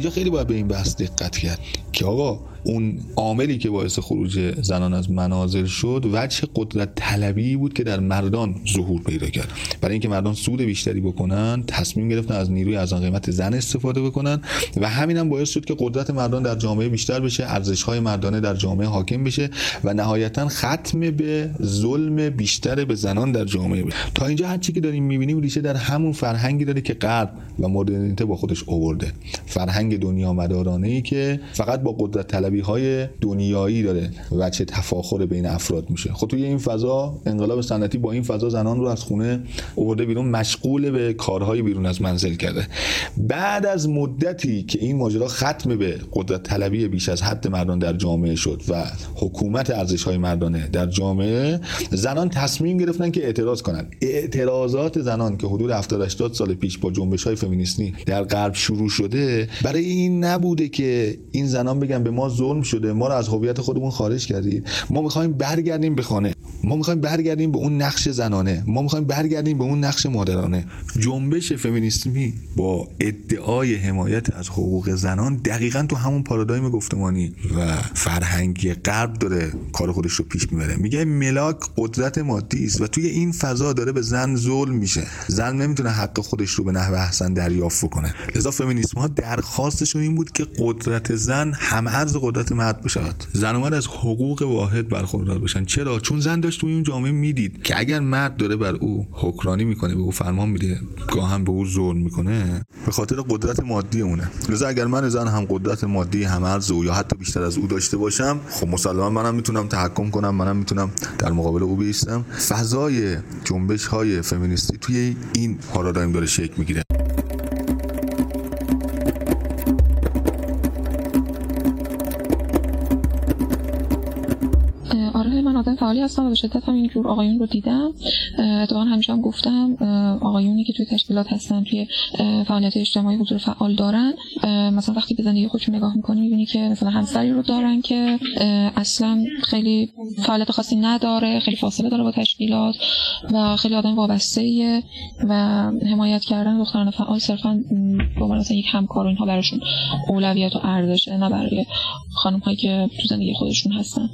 اینجا خیلی باید به این بحث دقت کرد که آقا اون عاملی که باعث خروج زنان از منازل شد وجه قدرت طلبی بود که در مردان ظهور پیدا کرد. برای اینکه مردان سود بیشتری بکنن تصمیم گرفتن از نیروی ارزان قیمت زن استفاده بکنن و همین هم باعث شد که قدرت مردان در جامعه بیشتر بشه ارزش های مردانه در جامعه حاکم بشه و نهایتا ختم به ظلم بیشتر به زنان در جامعه بشه. تا اینجا هر چی که داریم می‌بینیم ریشه در همون فرهنگی داره که غرب و مدرنیته با خودش آورده فرهنگ دنیا مدارانه ای که فقط با قدرت طلبی های دنیایی داره و چه تفاخر بین افراد میشه. خب توی این فضا انقلاب صنعتی با این فضا زنان رو از خونه آورده بیرون مشغول به کارهای بیرون از منزل کرده. بعد از مدتی که این ماجرا ختم به قدرت طلبی بیش از حد مردان در جامعه شد و حکومت ارزش های مردانه در جامعه زنان تصمیم گرفتن که اعتراض کنند اعتراضات زنان که حدود 70 80 سال پیش با جنبش های فمینیستی در غرب شروع شده برای این نبوده که این زنان بگن به ما ظلم شده ما رو از هویت خودمون خارج کردید ما می‌خوایم برگردیم به خانه. ما می‌خوایم برگردیم به اون نقش زنانه. ما می‌خوایم برگردیم به اون نقش مادرانه. جنبش فمینیسمی با ادعای حمایت از حقوق زنان دقیقا تو همون پارادایم گفتمانی. و فرهنگی غرب داره کار خودش رو پیش می‌بره. میگه ملاک قدرت مادی است و توی این فضا داره به زن ظلم میشه. زن نمی‌تونه حق خودش رو به نحو احسن دریافت کنه لذا فمینیسم ها درخواستشون این بود که قدرت زن هم ارز قدرت مرد بشود زن اومد از حقوق واحد برخوردار بشن چرا؟ چون زن داشت توی اون جامعه می‌دید که اگر مرد داره بر او حکرانی می‌کنه به او فرمان میده گاهم به او ظلم می‌کنه. به خاطر قدرت مادی اونه. لذا اگر من زن هم قدرت مادی هم ارز او یا حتی بیشتر از او داشته باشم خب مسلما منم می‌تونم تحکم کنم منم می‌تونم در مقابل او بیستم. فضای جنبش های فمینیستی توی این پارادایم داره شکل می‌گیره. فعالی هستم و به شدت هم اینجور آقایون رو دیدم. اتفاقا همیشه هم گفتم آقایونی که توی تشکیلات هستن توی فعالیت اجتماعی حضور فعال دارن. مثلا وقتی به زندگی خودشون نگاه می‌کنی می‌بینی که مثلا همسری رو دارن که اصلا خیلی فعالیت خاصی نداره خیلی فاصله داره با تشکیلات و خیلی آدم وابسته و حمایت کردن دختران فعال صرفا به عنوان مثلا یک همکار اینها براشون اولویت و ارزشه نه برای خانم هایی که تو زندگی خودشون هستن.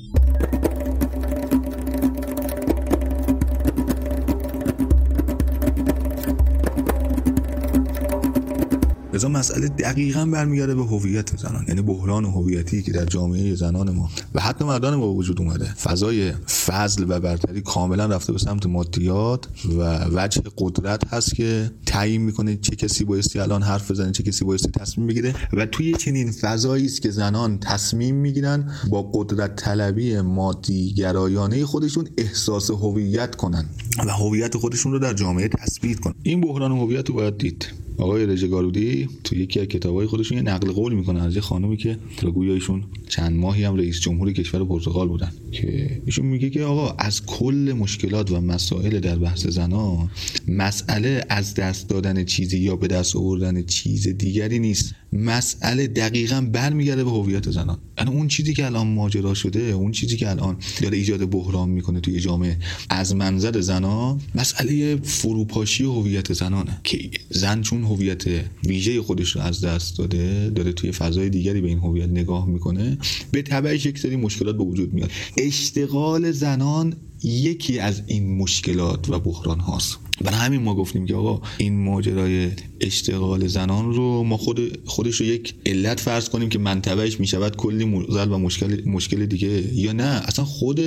لذا مسئله دقیقا برمیگرده به هویت زنان یعنی بحران هویتی که در جامعه زنان ما و حتی مردان ما وجود اومده. فضای فضل و برتری کاملا رفته به سمت مادیات و وجه قدرت هست که تعیین می‌کنه چه کسی بایستی الان حرف بزنه چه کسی بایستی تصمیم بگیره و توی چنین فضایی است که زنان تصمیم می‌گیرن با قدرت طلبی مادی گرایانه خودشون احساس هویت کنن و هویت خودشون رو در جامعه تثبیت کنن. این بحران هویت رو باید دید. آقای رژه گارودی تو یکی از کتابای خودشون یه نقل قول می‌کنه از یه خانومی که گویا ایشون چند ماهی هم رئیس جمهور کشور پرتغال بودن که ایشون میگه که آقا از کل مشکلات و مسائل در بحث زنا مسئله از دست دادن چیزی یا به دست آوردن چیز دیگری نیست. مسئله دقیقا برمیگرده به هویت زنان. یعنی اون چیزی که الان ماجرا شده اون چیزی که الان داره ایجاد بحران می‌کنه توی جامعه از منظر زنان مسئله فروپاشی هویت زنانه. که زن چون هویت ویژه خودش رو از دست داده داره توی فضای دیگری به این هویت نگاه می‌کنه به تبعش یک سری مشکلات به وجود میاد. اشتغال زنان یکی از این مشکلات و بحران هاست. برای همین ما گفتیم که آقا این ماجرای اشتغال زنان رو ما خود خودش رو یک علت فرض کنیم که منطبهش می‌شود کلی موزل و مشکل مشکل دیگه. یا نه اصلا خود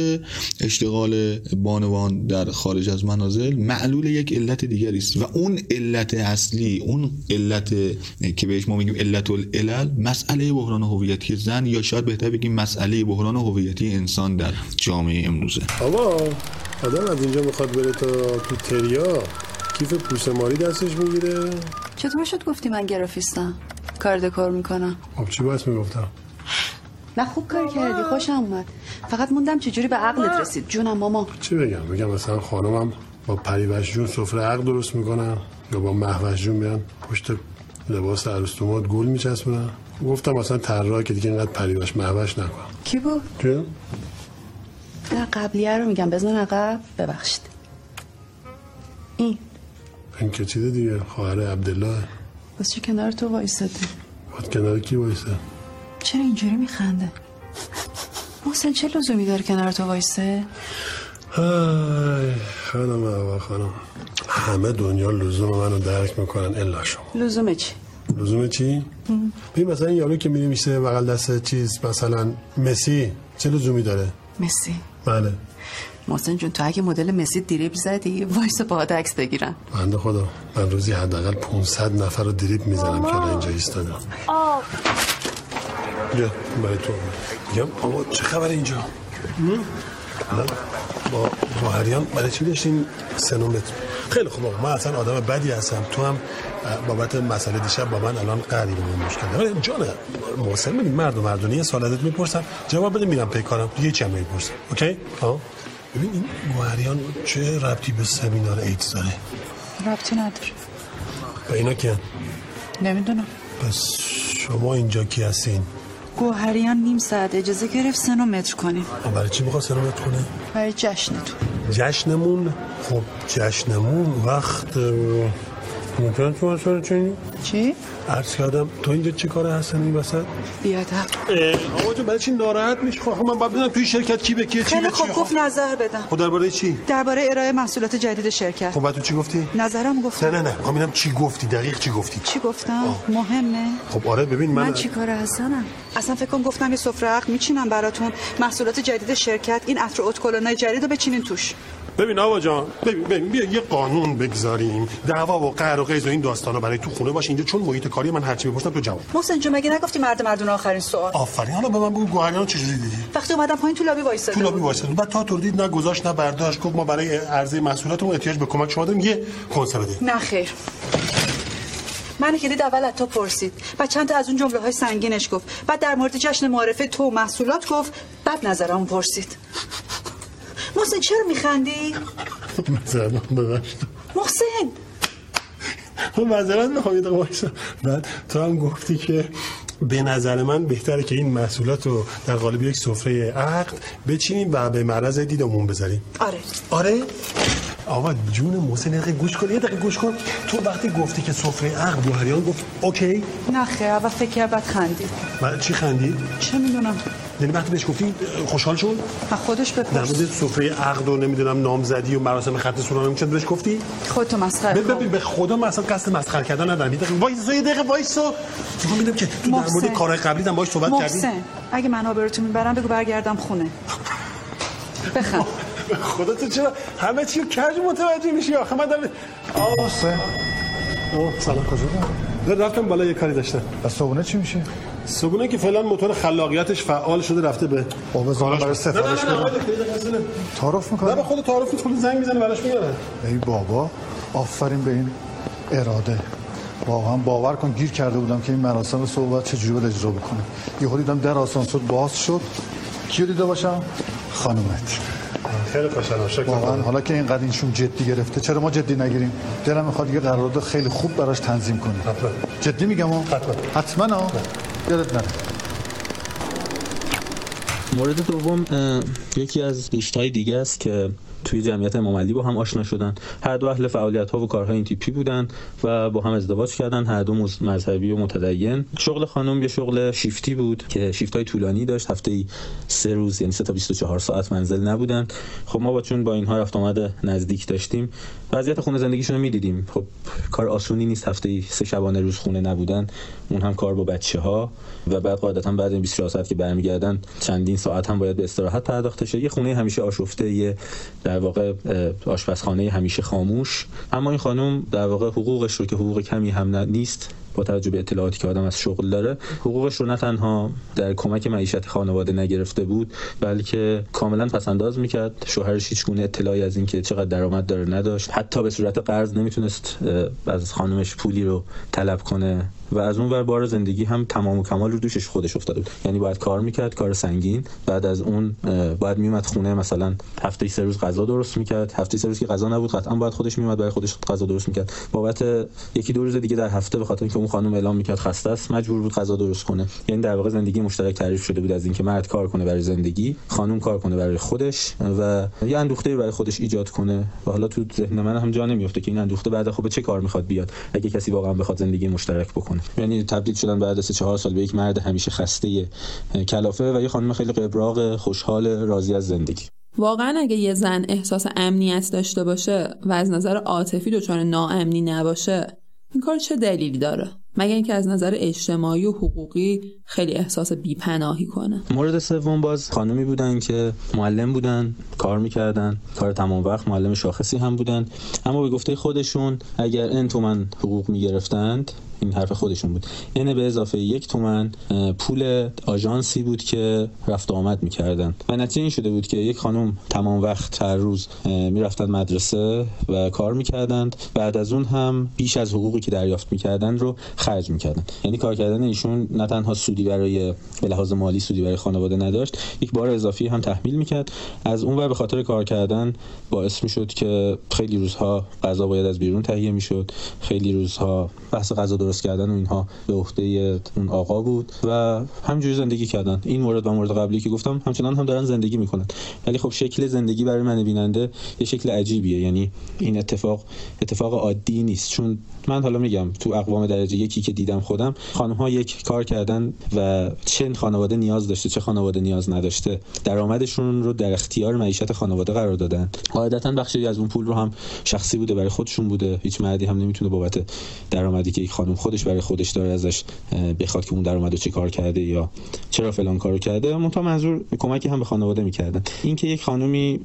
اشتغال بانوان در خارج از منازل معلول یک علت دیگری است. و اون علت اصلی اون علت که بهش ما میگیم علت العلل مسئله بحران هویتی زن یا شاید بهتر بگیم مسئله بحران هویتی انسان در جامعه امروزه. آقا آدم از اینجا می‌خواد بره تا تو تریا کیف پوست ماری دستش می‌گیره؟ چطور شد گفتی من گرافیستم؟ کار دکور می‌کنم. خب چی باید می‌گفتم؟ نه خوب کار کردی خوشم اومد. فقط موندم چجوری به عقلت رسید. جونم ماما. چی بگم؟ بگم مثلا خانمم با پریوش جون سفره عقل درست می‌کنن یا با محوش جون میان پشت لباس عروس گل میچسبونن. گفتم مثلا طراح که دیگه اینقدر پریوش محوش نکن. کی بود؟ نه قبلیه رو میگم. بزن عقب ببخشید. این. این که چیده دیگه؟ خواهر عبدالله. بس چه کنار تو وایستده باید کنار کی وایسته چرا اینجوری میخنده؟ محسن چه لزومی داره کنار تو وایسته خانم آقا خانم. همه دنیا لزوم منو درک می‌کنن الا شما. لزوم چی؟ لزوم چی؟ ببین مثلا یارو که میشه بغل دست چیز مثلا مسی چه لزومی داره؟ مسی. بله. محسن جون تو اگه مدل مسی دریب زدی وایس با عکس بگیرن بنده خدا من روزی حداقل 500 نفر رو دریب می‌زنم که اینجا ایستادم. آب بیا برای تو. میگم آقا چه خبر اینجا؟ با با برای چی داشتین سنومتر خیلی خوب. من اصلا آدم بدی هستم. تو هم بابت مسئله دیشب با من الان قریب من مشکل ولی جان محسن ببین مرد و مردونی سوالات می‌پرسم. جواب بده میرم پیکارم یه چی هم می‌پرسم. اوکی؟ ها؟ ببین این گوهریان چه ربطی به سمینار ایدز داره؟ ربطی نداره. و اینا که نمی‌دونم. پس شما اینجا کی هستین؟ گوهریان نیم ساعت اجازه گرفت سنومتر کنیم برای چی می‌خواد سنومتر کنه؟ برای جشنتون جشنمون. خب جشنمون وقت ممکن تو اصلا چی؟ چی؟ عرض کردم تو اینجا چی کاره هستن این وسط؟ بیادم آقا جون برای چی ناراحت میشه خب من باید بدونم توی شرکت کی به کیه چی خیلی خوب گفت نظر بدم. خب درباره چی؟ درباره ارائه محصولات جدید شرکت. خب بعد تو چی گفتی؟ نظرم گفتم نه نه نه. ببینم چی گفتی؟ دقیق چی گفتی؟ چی گفتم؟ مهمه. خب آره ببین من, من چی کار هستنم اصلا فکر کنم گفتم یه سفره میچینم براتون. محصولات جدید شرکت این عطر اتکلونای جدید رو بچینین توش. ببین آقا جان ببین, ببین بیا یه قانون بگذاریم. دعوا و قهر و قیز و این داستانا برای تو خونه باشه. اینجا چون محیط کاری من هرچی بپرسم تو جواب. محسن جون مگه نگفتی مرد مردون آخرین سوال؟ آفرین. حالا به من بگو گوهریان چجوری دیدی؟ وقتی اومدم پایین تو لابی وایساده تو لابی وایساده بعد تا تردید نه گذاشت نه برداشت. گفت ما برای عرضه محصولاتمون احتیاج به کمک شما داریم. یه کنسه بده. نه خیر. من کلید اول از تو پرسید. و چند تا از اون جمله های سنگینش گفت. بعد در مورد جشن معرفه تو محصولات گفت. بعد نظرمو پرسید. محسن چرا میخندی؟ مثلا ببخشید. محسن! خب یه دقیقه وایسا. بعد تو هم گفتی که به نظر من بهتره که این محصولات رو در قالب یک سفره عقد بچینیم و به معرض دیدمون بذاریم. آره. آره؟ آقا جون محسن یه گوش کن یه دقیقه گوش کن. تو وقتی گفتی که سفره عقد گوهریان گفت اوکی؟ نه خیر و فکر بعد خندید. چی خندی چه می‌دونم. یعنی وقتی بهش گفتی خوشحال شد؟ و خودش در بپرس مورد سفره عقد و نمی‌دونم نامزدی و مراسم ختم سورانه چه بهش گفتی؟ خودتو مسخره ببین ببین به خدا من اصلا قصد مسخره کردن ندارم. یه دقیقه وایسا یه دقیقه وایسا. می‌خوام ببینم که تو در مورد. کارهای قبلی هم باهاش صحبت کردی؟ محسن اگه من آبروتو می‌برم بگو برگردم خونه. بخند (laughs) خدا تو چرا همه چی کج متوجه میشی؟ آخه من دارم آه، سلام کجا؟ رفتم بالا یه کاری داشتم. و صبونه چی میشه؟ صبونه که فعلا موتور خلاقیتش فعال شده رفته به بابا برای نه نه سفارش نه نه. تعارف نه به می‌کنه خود تعارف خود زنگ می‌زنه براش میاره ای بابا آفرین به این اراده. واقعا باور کن گیر کرده بودم که این مراسم صحبت چجوری باید اجرا بکنه. یهو دیدم در آسانسور باز شد. کیو دیده باشم؟ خانومت. خیلی خوشحالم شکر واقعا حالا که اینقدر اینشون جدی گرفته چرا ما جدی نگیریم؟ دلم می‌خواد یه قرارداد خیلی خوب براش تنظیم کنیم. جدی میگم ها؟ حتما. ها؟ یادت نره. مورد دوم یکی از دوستای دیگه است که توی جمعیت امام علی با هم آشنا شدن. هر دو اهل فعالیت ها و کارهای این تیپی بودن و با هم ازدواج کردن. هر دو مذهبی و متدین. شغل خانم یه شغل شیفتی بود که شیفت های طولانی داشت. هفته ای سه روز یعنی سه تا 24 ساعت منزل نبودن. خب ما با چون با اینها رفت آمد نزدیک داشتیم. وضعیت خونه زندگیشون رو می‌دیدیم. خب کار آسونی نیست. هفته ای سه شبانه روز خونه نبودن. اون هم کار با بچه ها و بعد قاعدتا بعد این 24 ساعت که برمیگردن چندین ساعت هم باید به استراحت پرداخته شه. یه خونه همیشه آشفته یه در واقع آشپزخانه همیشه خاموش. اما این خانم در واقع حقوقش رو که حقوق کمی هم نیست با توجه به اطلاعاتی که آدم از شغل داره حقوقش رو نه تنها در کمک معیشت خانواده نگرفته بود بلکه کاملا پسنداز می‌کرد. شوهرش هیچ گونه اطلاعی از اینکه چقدر درآمد داره نداشت. حتی به صورت قرض نمی‌تونست از خانمش پولی رو طلب کنه. و از اون ور بار زندگی هم تمام و کمال رو دوشش خودش افتاده بود. یعنی باید کار می‌کرد کار سنگین. بعد از اون باید میومد خونه مثلا هفته سه روز غذا درست می‌کرد. هفته سه روز که غذا نبود قطعا باید خودش میومد برای خودش غذا درست می‌کرد. بابت یکی دو روز دیگه در هفته به خاطر اینکه اون خانم اعلام می‌کرد خسته است مجبور بود غذا درست کنه. یعنی در واقع زندگی مشترک تعریف شده بود از اینکه مرد کار کنه برای زندگی خانم کار کنه برای خودش و یه اندوخته برای خودش ایجاد کنه. و حالا تو ذهن من هم جا نمیفته که این اندوخته بعد خب چه کار می‌خواد بیاد؟ اگه کسی واقعا بخواد زندگی مشترک بکنه. یعنی تبدیل شدن بعد از چهار سال به یک مرد همیشه خسته کلافه و یه خانم خیلی قبراق خوشحال راضی از زندگی. واقعا اگه یه زن احساس امنیت داشته باشه و از نظر عاطفی دچار ناامنی نباشه این کار چه دلیلی داره؟ مگر اینکه از نظر اجتماعی و حقوقی خیلی احساس بیپناهی کنه؟ مورد سوم باز خانمی بودن که معلم بودن کار می‌کردن کار تمام وقت معلم شاخصی هم بودن. اما به گفته خودشون اگر ان تومن حقوق می‌گرفتند این حرف خودشون بود. یعنی به اضافه یک تومن پول آژانسی بود که رفت آمد می‌کردن. و نتیجه این شده بود که یک خانم تمام وقت هر روز می‌رفتن مدرسه و کار می‌کردند. بعد از اون هم بیش از حقوقی که دریافت می‌کردن رو خرج می‌کردن. یعنی کار کردن ایشون نه تنها سودی برای به لحاظ مالی سودی برای خانواده نداشت یک بار اضافی هم تحمیل می‌کرد. از اون ور به خاطر کار کردن باعث می‌شد که خیلی روزها غذا باید از بیرون تهیه می‌شد. خیلی روزها بحث غذا درست کردن و اینها به عهده اون آقا بود و همینجوری زندگی کردن. این مورد و مورد قبلی که گفتم همچنان هم دارن زندگی می‌کنن. ولی خب شکل زندگی برای من بیننده یه شکل عجیبیه. یعنی این اتفاق اتفاق عادی نیست. چون من حالا میگم تو اقوام درجه یکی که دیدم خودم خانم ها یک کار کردن و چه خانواده نیاز داشته چه خانواده نیاز نداشته درآمدشون رو در اختیار معیشت خانواده قرار دادن. قاعدتا بخشی از اون پول رو هم شخصی بوده برای خودشون بوده. هیچ مردی هم نمی‌تونه بابت درآمدی که یک خانم خودش برای خودش داره ازش بخواد که اون درآمد رو چه کار کرده یا چرا فلان کارو کرده. منتها منظور کمکی هم به خانواده می‌کردن. اینکه یک خانومی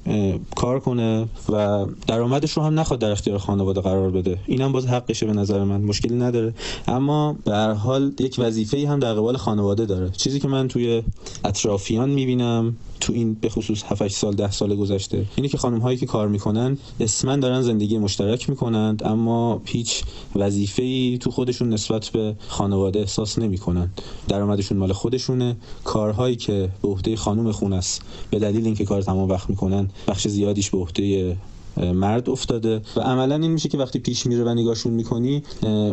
کار کنه و درآمدش رو هم نخواد در اختیار خانواده قرار بده اینم باز حقشه نظر من. مشکلی نداره. اما به هر حال یک وظیفه هم در قبال خانواده داره. چیزی که من توی اطرافیان می‌بینم تو این به خصوص 7 سال 10 سال گذشته اینه که خانم هایی که کار می‌کنن اسمن دارن زندگی مشترک می‌کنند اما هیچ وظیفه‌ای تو خودشون نسبت به خانواده احساس نمی‌کنن درآمدشون مال خودشونه. کارهایی که به عهده خانم خون است به دلیل اینکه کار تمام وقت می‌کنن بخش زیادیش به عهده مرد افتاده و عملا این میشه که وقتی پیش میره و نگاهشون می‌کنی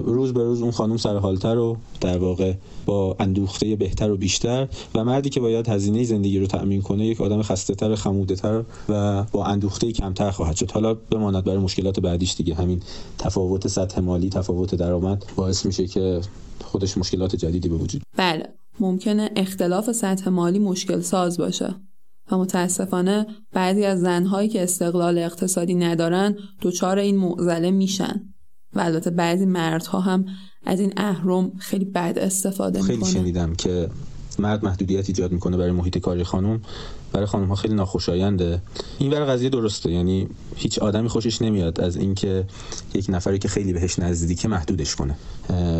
روز به روز اون خانم سرحالتر و در واقع با اندوخته بهتر و بیشتر و مردی که باید هزینه زندگی رو تأمین کنه یک آدم خسته تر خموده تر و با اندوخته کمتر خواهد شد. حالا بماند برای مشکلات بعدیش دیگه. همین تفاوت سطح مالی تفاوت درآمد باعث میشه که خودش مشکلات جدیدی به وجود بله ممکنه اختلاف سطح مالی مشکل ساز باشه. و متاسفانه بعضی از زنهایی که استقلال اقتصادی ندارن دچار این معضله میشن و البته بعضی مردها هم از این اهرم خیلی بد استفاده خیلی می‌کنه شنیدم که مرد محدودیت ایجاد می‌کنه برای محیط کاری خانم. برای خانم ها خیلی ناخوشاینده. این برای قضیه درسته یعنی هیچ آدمی خوشش نمیاد از اینکه یک نفری که خیلی بهش نزدیکه محدودش کنه.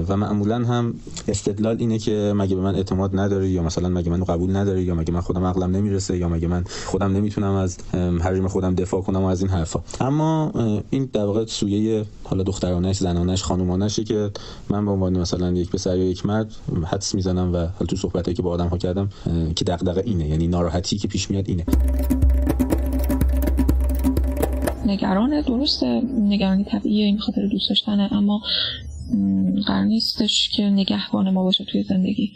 و معمولا هم استدلال اینه که مگه به من اعتماد نداره یا مثلا مگه منو قبول نداره یا مگه من خودم عقلم نمی‌رسه یا مگه من خودم نمی‌تونم از حریم خودم دفاع کنم و از این حرفا. اما این در واقع سویه حالا دخترانش زنانش خانومانشه که من به عنوان مثلا یک پسر یا یک مرد حدس می‌زنم و حالا تو صحبتایی که با آدم ها کردم که دغدغه اینه. یعنی ناراحتی که پیش میاد اینه. نگران درسته. نگرانی طبیعیه این خاطر دوست داشتنه اما قرار نیستش که نگهبان ما باشه توی زندگی.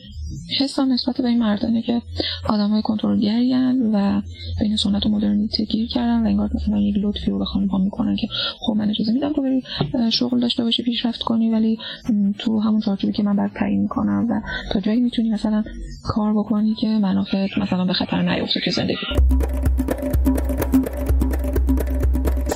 حسم نسبت به این مردانه که آدم های کنترلگری و بین سنت و مدرنیته گیر کردن و انگار مثلا یک لطفی رو به خانم ها می‌کنن که خب من اجازه میدم تو بری شغل داشته باشی پیشرفت کنی ولی تو همون چارچوبی که من بعد تعیین می‌کنم و تا جایی می‌تونی مثلا کار بکنی که منافع مثلا به خطر نیفته که زندگی.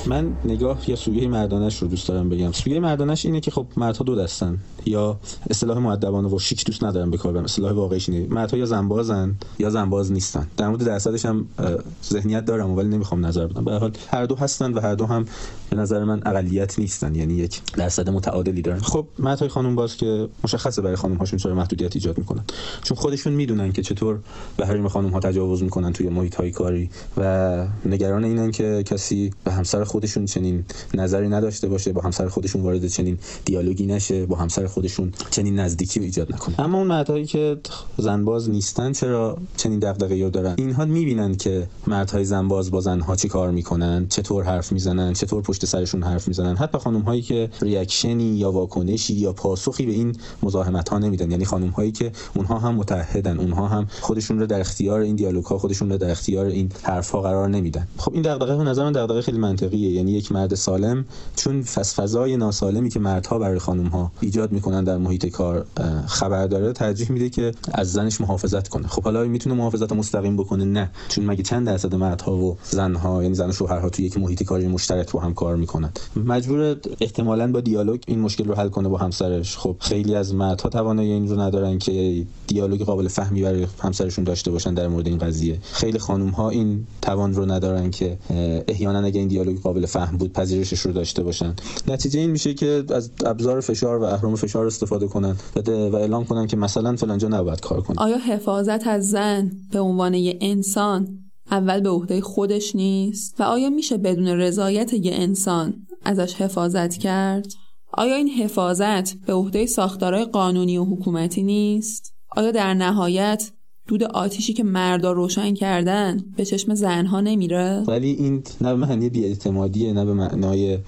من نگاه یا سویه مردانش رو دوست دارم بگم. سویه مردانش اینه که خب مردها دو دستن. یا اصطلاح مؤدبانه و شیک دوست ندارم به کار برم. اصطلاح واقعیش اینه. مردها یا زنبازن یا زنباز نیستن. در مورد درصدش هم ذهنیت دارم ولی نمی‌خوام نظر بدم. به حال هر دو هستن و هر دو هم به نظر من اقلیت نیستن. یعنی یک درصد متعادلی دارن. خب مردهای خانم باز که مشخصه برای خانم هاشون چرا محدودیت ایجاد می‌کنن. چون خودشون می‌دونن که چطور به حریم خانم ها تجاوز می‌کنن توی محیط های کاری و نگران اینن که کسی به همسر خودشون چنین نظری نداشته باشه با همسر خودشون وارد چنین دیالوگی نشه با همسر خودشون چنین نزدیکی ایجاد نکنه اما اون مردهایی که زنباز نیستن چرا چنین دغدغه‌ای رو دارن؟ اینها می‌بینن که مردهای زنباز با زنها چی کار می‌کنن چطور حرف می‌زنن چطور پشت سرشون حرف می‌زنن. حتی خانم هایی که ریاکشنی یا واکنشی یا پاسخی به این مزاحمت ها نمیدن. یعنی خانم هایی که اونها هم متحدن اونها هم خودشون رو در اختیار این دیالوگ ها خودشون رو در اختیار این حرف ها قرار نمیدن. خب این دغدغه به نظر من دغدغه خیلی منطقیه. یعنی یک مرد سالم چون فضای ناسالمی که مردها برای خانم ها ایجاد می‌کنن در محیط کار خبر داره ترجیح میده که از زنش محافظت کنه. خب حالا می‌تونه محافظت مستقیم بکنه؟ نه. چون مگه چند درصد مردها و زنها یعنی زن و شوهرها توی یک محیط کاری مشترک با هم کار می‌کنن؟ مجبور احتمالاً با دیالوگ این مشکل رو حل کنه با همسرش. خب خیلی از مردها توانایی این رو ندارن که دیالوگ قابل فهمی برای همسرشون داشته باشن در مورد این قضیه. خیلی خانم ها این توان رو ندارن که احیانا اگه این دیالوگ قابل فهم بود پذیرشش رو داشته باشن. نتیجه این میشه که از ابزار فشار و اهرم فشار استفاده کنن و اعلام کنن که مثلا فلانجا نباید کار کنه. آیا حفاظت از زن به عنوان یه انسان اول به عهده خودش نیست؟ و آیا میشه بدون رضایت یه انسان ازش حفاظت کرد؟ آیا این حفاظت به عهده ساختارهای قانونی و حکومتی نیست؟ آیا در نهایت دود آتیشی که مردا روشن کردن به چشم زنها نمیره؟ ولی این نه به معنی بیاعتمادیه نه به معنای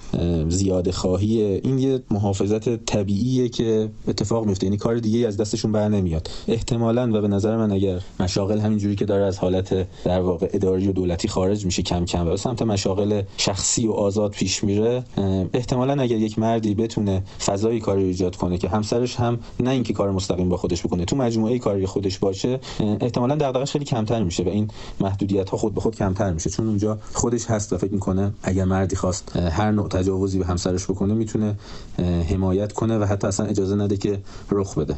زیاده خواهیه. این یه محافظت طبیعیه که اتفاق میفته. یعنی کار دیگه از دستشون بر نمیاد. احتمالا و به نظر من اگر مشاغل همینجوری که داره از حالت در واقع اداری و دولتی خارج میشه کم کم و سمت مشاغل شخصی و آزاد پیش میره احتمالا اگر یک مردی بتونه فضایی کاری ایجاد کنه که همسرش هم نه اینکه کار مستقیم با خودش بکنه تو مجموعه کاری خودش باشه احتمالا دغدغش خیلی کمتر میشه و این محدودیت ها خود به خود کمتر میشه. چون اونجا خودش هست و فکر می‌کنه اگر مردی خواست هر نوع تجاوزی به همسرش بکنه می‌تونه حمایت کنه و حتی اصلا اجازه نده که رخ بده.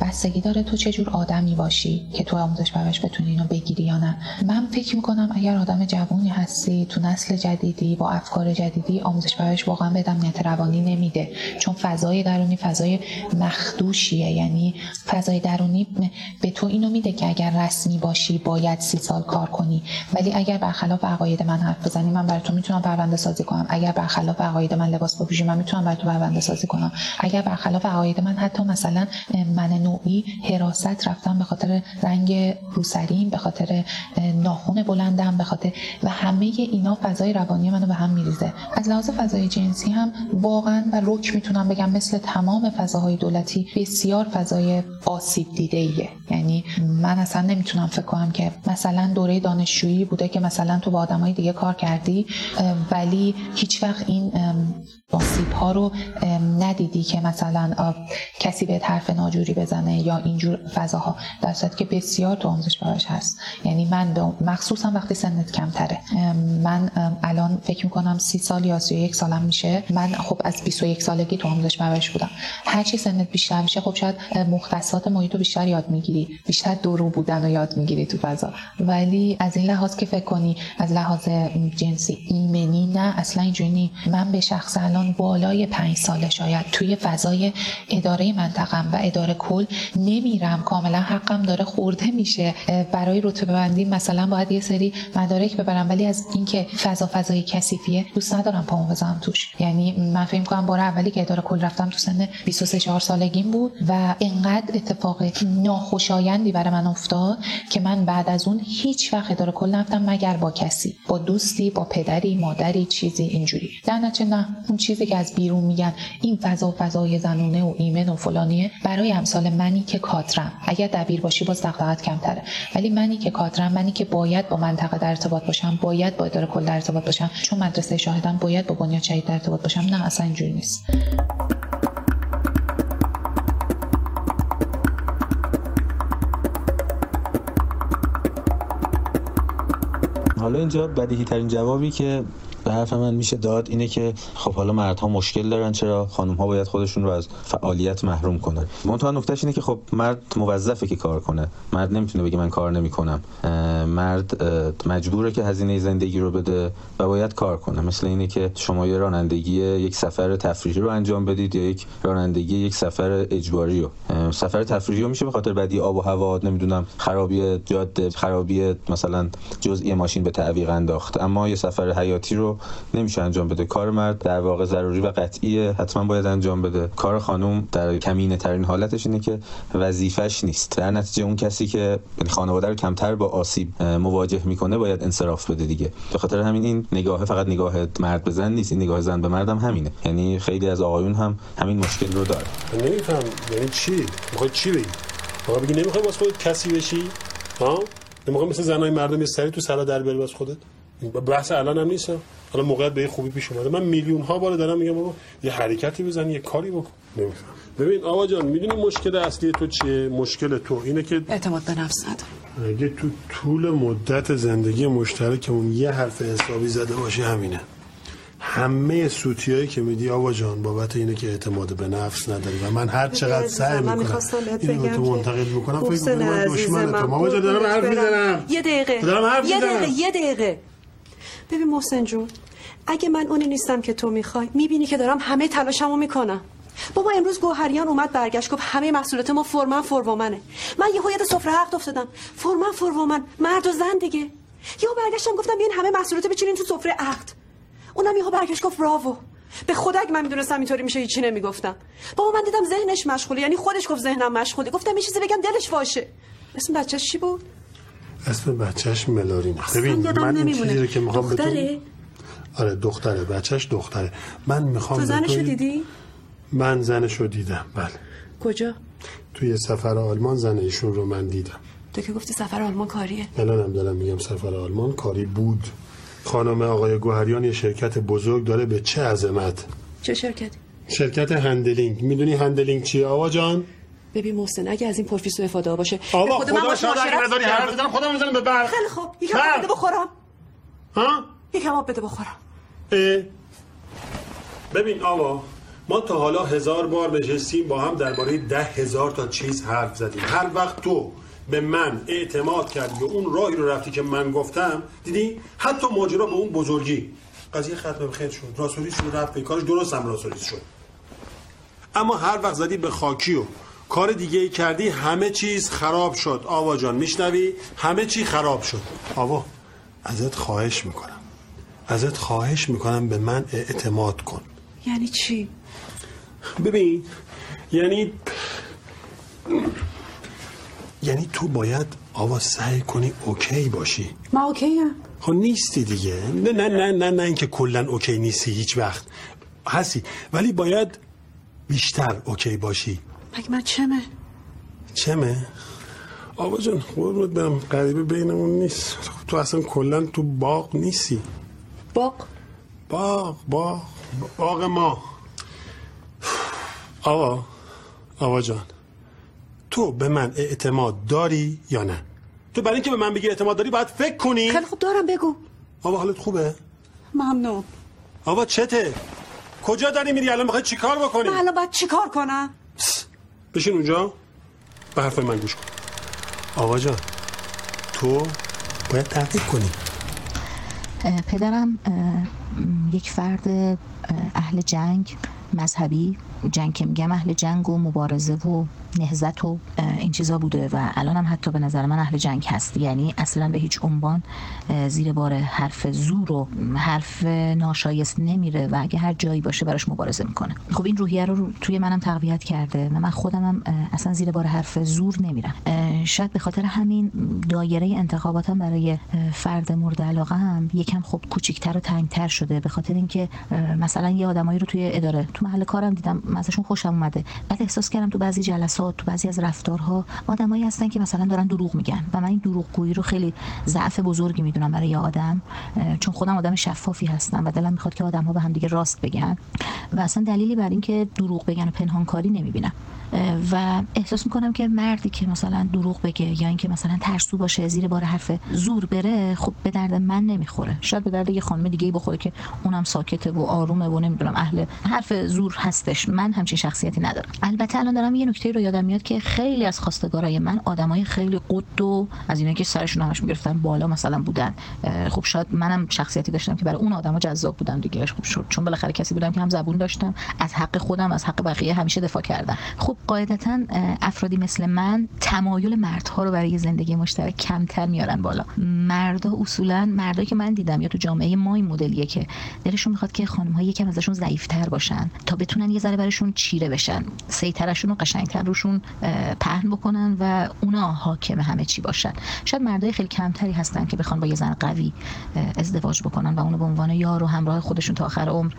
بستگی داره تو چه جور آدمی باشی که تو آموزش پرورش بتونی اینو بگیری یا نه. من فکر می‌کنم اگر آدم جوونی هستی تو نسل جدیدی با افکار جدیدی آموزش پرورش واقعا به امنیت روانی نمیده. چون فضای درونی فضای مخدوشیه. یعنی فضای درونی به تو اینو میده که اگر رسمی باشی باید سی سال کار کنی. ولی اگر برخلاف عقاید من حرف بزنی من برای تو می‌تونم پرونده سازی کنم. اگر برخلاف عقاید من لباس بپوشی من می‌تونم برای تو پرونده سازی کنم. اگر برخلاف عقاید من حتی مثلا من نوعی حراست رفتم به خاطر رنگ روسریم به خاطر ناخون بلندم به خاطر و همه اینا فضای روانی منو به هم میریزه. از لحاظ فضای جنسی هم واقعا و رک می‌تونم بگم مثل تمام فضاهای دولتی بسیار فضای آسیب دیده ایه یعنی من اصلا نمی‌تونم فکر کنم که مثلا دوره دانشجویی بوده که مثلا تو با آدمای دیگه کار کردی ولی هیچ وقت این آسیب ها رو ندیدی که مثلا کسی به حرف ناجوری بزنه یا اینجور فضاها در که بسیار تو آموزش پرورش هست. یعنی من مخصوصا وقتی سنت کمتره. من الان فکر می‌کنم سی سال یا سی یک سالم میشه. من خب از 21 سالگی تو آموزش پرورش بودم. هرچی سنت بیشتر میشه خب شاید مختصات محیط رو بیشتر یاد می‌گیری. بیشتر درو بودن رو یاد می‌گیری تو فضا. ولی از این لحاظ که فکر کنی از لحاظ جنسی ایمنی نه اصلا اینجوری من به شخص الان بالای پنج ساله شاید توی فضای اداره منطقم و اداره کل نمیرم. کاملا حقم داره خورده میشه. برای رتبه بندی مثلا باید یه سری مدارک ببرم ولی از اینکه فضا فضای کثیفیه دوست ندارم پامو بزنم توش. یعنی من فکر کنم بار اولی که اداره کل رفتم تو سن 23 4 سالگیم بود و انقدر اتفاق ناخوشایندی برای من افتاد که من بعد از اون هیچ وقت اداره کل نرفتم مگر با کسی. با دوستی با پدری مادری چیزی اینجوری. در نه اون چیزی که از بیرون میگن این فضا فضای زنونه و ایمن و فلانیه برای امثال منی که کادرم. اگر دبیر باشی باز دغدغت کمتره. ولی منی که کادرم منی که باید با منطقه در ارتباط باشم باید با اداره کل در ارتباط باشم. چون مدرسه شاهدم باید با بنیاد شهید در ارتباط باشم. نه اصلا اینجوری نیست. حالا اینجا بدیهی ترین جوابی که به حرف من میشه داد اینه که خب حالا مردها مشکل دارن چرا خانم ها باید خودشون رو از فعالیت محروم کنن؟ منتها نکتهش اینه که خب مرد موظفه که کار کنه. مرد نمی‌تونه بگه من کار نمی‌کنم. مرد مجبوره که هزینه زندگی رو بده و باید کار کنه. مثل اینه که شما یه رانندگی یک سفر تفریحی رو انجام بدید یا یک رانندگی یک سفر اجباری رو. سفر تفریحی رو میشه به خاطر بدی آب و هوا نمی‌دونم خرابی جاده خرابی مثلا جزئی ماشین به تعویق انداخت. اما یه سفر حیاتی رو نمیشه انجام بده. کار مرد در واقع ضروری و قطعیه. حتما باید انجام بده. کار خانم در کمینه ترین حالتش اینه که وظیفش نیست. در نتیجه اون کسی که یعنی خانواده رو کمتر با آسیب مواجه می‌کنه باید انصراف بده دیگه. به خاطر همین این نگاه فقط نگاه مرد به زن نیست. این نگاه زن به مردم همینه. یعنی خیلی از آقایون هم همین مشکل رو داره نمیفهم. یعنی چی؟ می‌خوای چی بگی؟ آقا بگی نمی‌خوای واسه خودت کسی بشی؟ ها؟ نمی‌خوای مثل زنای مردم یه سری تو سرا در بیاری واسه خودت؟ بحث الان هم نیست. حالا موقعیت به خوبی پیش اومده. من میلیون ها بار دارم میگم بابا یه حرکتی بزن یه کاری بکن. نمیفهم. ببین آقا جان می‌دونی مشکل اصلی تو چیه؟ مشکل تو اینه که اعتماد به نفس ندارم اگه تو طول مدت زندگی مشترکمون یه حرف حسابی زده باشه همینه. همه سوتیایی که میدی آوا جان بابت اینه که اعتماد به نفس نداری و من هر چقدر سعی می‌کنم اینو تو منتقل بکنم فکر می‌کنم من دشمنتم. آوا جان دارم حرف می‌زنم. یه دقیقه. دارم حرف یه دقیقه یه دقیقه. ببین محسن جون اگه من اونی نیستم که تو می‌خوای می‌بینی که دارم همه تلاشمو می‌کنم. بابا امروز گوهریان اومد برگشت گفت همه محصولات ما فرمن فرومنه من یه یاد سفره حق افتادم. فرمن فرومن مرد و زن دیگه. یهو برگشتم گفتم بیاین همه محصولات بچینین تو سفره عقد. اونم یهو برگشت گفت براوو به خدا اگه من می‌دونستم اینطوری میشه هیچی نمی‌گفتم. بابا من دیدم ذهنش مشغوله یعنی خودش گفت ذهنم مشغوله. گفتم یه چیزی بگم دلش واشه. اسم بچه‌ش چی بود؟ اسم بچهش ملارینه ببین من این. چیزی رو که می‌خوام دختره؟ بهتون آره دختره. بچهش دختره. من می‌خوام تو زنشو دیدی؟ من زنشو دیدم. بله. کجا؟ توی سفر آلمان زن ایشون رو من دیدم. تو که گفتی سفر آلمان کاریه. الان هم دارم میگم سفر آلمان کاری بود. خانم آقای گوهریان یه شرکت بزرگ داره به چه عظمت؟ چه شرکتی شرکت هندلینگ. می‌دونی هندلینگ چیه آوا جان؟ ببین محسن اگه از این پرفیس استفاده باشه به من خدا باش شاید اگه نداری حرف بزنم خودم می‌زنم به برق خیلی خوب یکم. آب بده بخورم. ها؟ یکم آب بده بخورم. اه. ببین آوا ما تا حالا هزار بار نشستیم با هم درباره ده هزار تا چیز حرف زدیم. هر وقت تو به من اعتماد کردی و اون راهی رو رفتی که من گفتم دیدی؟ حتی ماجرا به اون بزرگی. قضیه ختم خیر شد. راسوریس شد رفت به کارش. درست هم راسوریس شد. اما هر وقت زدی به خاکی و کار دیگه ای کردی همه چیز خراب شد. آوا جان میشنوی؟ همه چی خراب شد. آوا ازت خواهش می‌کنم. ازت خواهش می‌کنم به من اعتماد کن. یعنی چی؟ ببین یعنی یعنی تو باید آوا سعی کنی okay باشی. من okay ام خب نیستی دیگه. نه نه نه نه نه اینکه کلا okay نیستی هیچ وقت. هستی ولی باید بیشتر okay باشی. مگه من چمه؟ چمه؟ آوا جان قربونت برم. غریبه بینمون نیست. تو اصلا کلا تو باغ نیستی. باغ؟ باغ باغ. باغ ما. آوا آوا جان تو به من اعتماد داری یا نه؟ تو برای اینکه به من بگی اعتماد داری باید فکر کنی. خیلی خوب دارم بگو. آوا حالت خوبه؟ ممنون. آوا چته؟ کجا داری میری؟ الان می‌خوای چیکار بکنی؟ من الان باید چیکار کنم؟ بشین اونجا به حرف من گوش کن. آوا جان تو باید تحقیق کنی. پدرم یک فرد اه، اهل جنگ مذهبی. جنگ که میگم اهل جنگ و مبارزه و نهزت و این چیزا بوده و الان هم حتی به نظر من اهل جنگ هست. یعنی اصلا به هیچ عنوان زیر بار حرف زور و حرف ناشایست نمیره و اگه هر جایی باشه براش مبارزه می‌کنه. خب این روحیه رو توی منم تقویت کرده و من هم اصلا زیر بار حرف زور نمیرم. شاید به خاطر همین دایره انتخاباتم برای اه، فرد مورد علاقه هم یکم خب کوچیکتر و تنگتر شده. به خاطر اینکه مثلا یه آدمایی رو توی اداره تو محل کارم دیدم من ازشون خوشم اومده. بعد احساس کردم تو بعضی جلسات تو بعضی از رفتارها آدمایی هستن که مثلا دارن دروغ میگن و من این دروغگویی رو خیلی ضعف بزرگی می‌دونم برای یه آدم چون خودم آدم شفافی هستم و دلم می‌خواد که آدم‌ها به هم دیگه راست بگن. و اصلا دلیلی بر اینکه دروغ بگن و پنهانکاری نمی‌بینم. و احساس می‌کنم که مردی که مثلا دروغ بگه یا اینکه مثلا ترسو باشه زیر بار حرف زور بره خب به درد من نمی‌خوره. شاید به درد یه خانم دیگه بخوره که اونم ساکته و آرومه و نمی‌دونم اهل حرف زور هستش. من همچین شخصیتی ندارم. البته الان دارم یه نکته رو یادم میاد که خیلی از خواستگارای من آدمای خیلی قد و از اینا که سرشون همش می‌گرفتن بالا مثلا بودن. خب شاید منم شخصیتی داشتم که برای اون آدما جذاب بودم دیگه. خب چون بالاخره کسی بودم که هم زبون داشتم از حق خودم از حق بقیه همیشه دفاع کردم. خب قاعدتا اه، افرادی مثل من تمایل مردها رو برای زندگی مشترک کمتر میارن بالا. مردا اصولا مردایی که من دیدم یا تو جامعه ما این مدلیه که دلشون می‌خواد که خانم ها یکم ازشون ضعیفتر باشن تا بتونن یه ذره براشون چیره بشن. سیترشون رو قشنگتر روشون پهن بکنن و اونا حاکم همه چی باشن. شاید مردای خیلی کمتری هستن که بخوان با یه زن قوی ازدواج بکنن و اونو به عنوان یار و همراه خودشون تا آخر عمر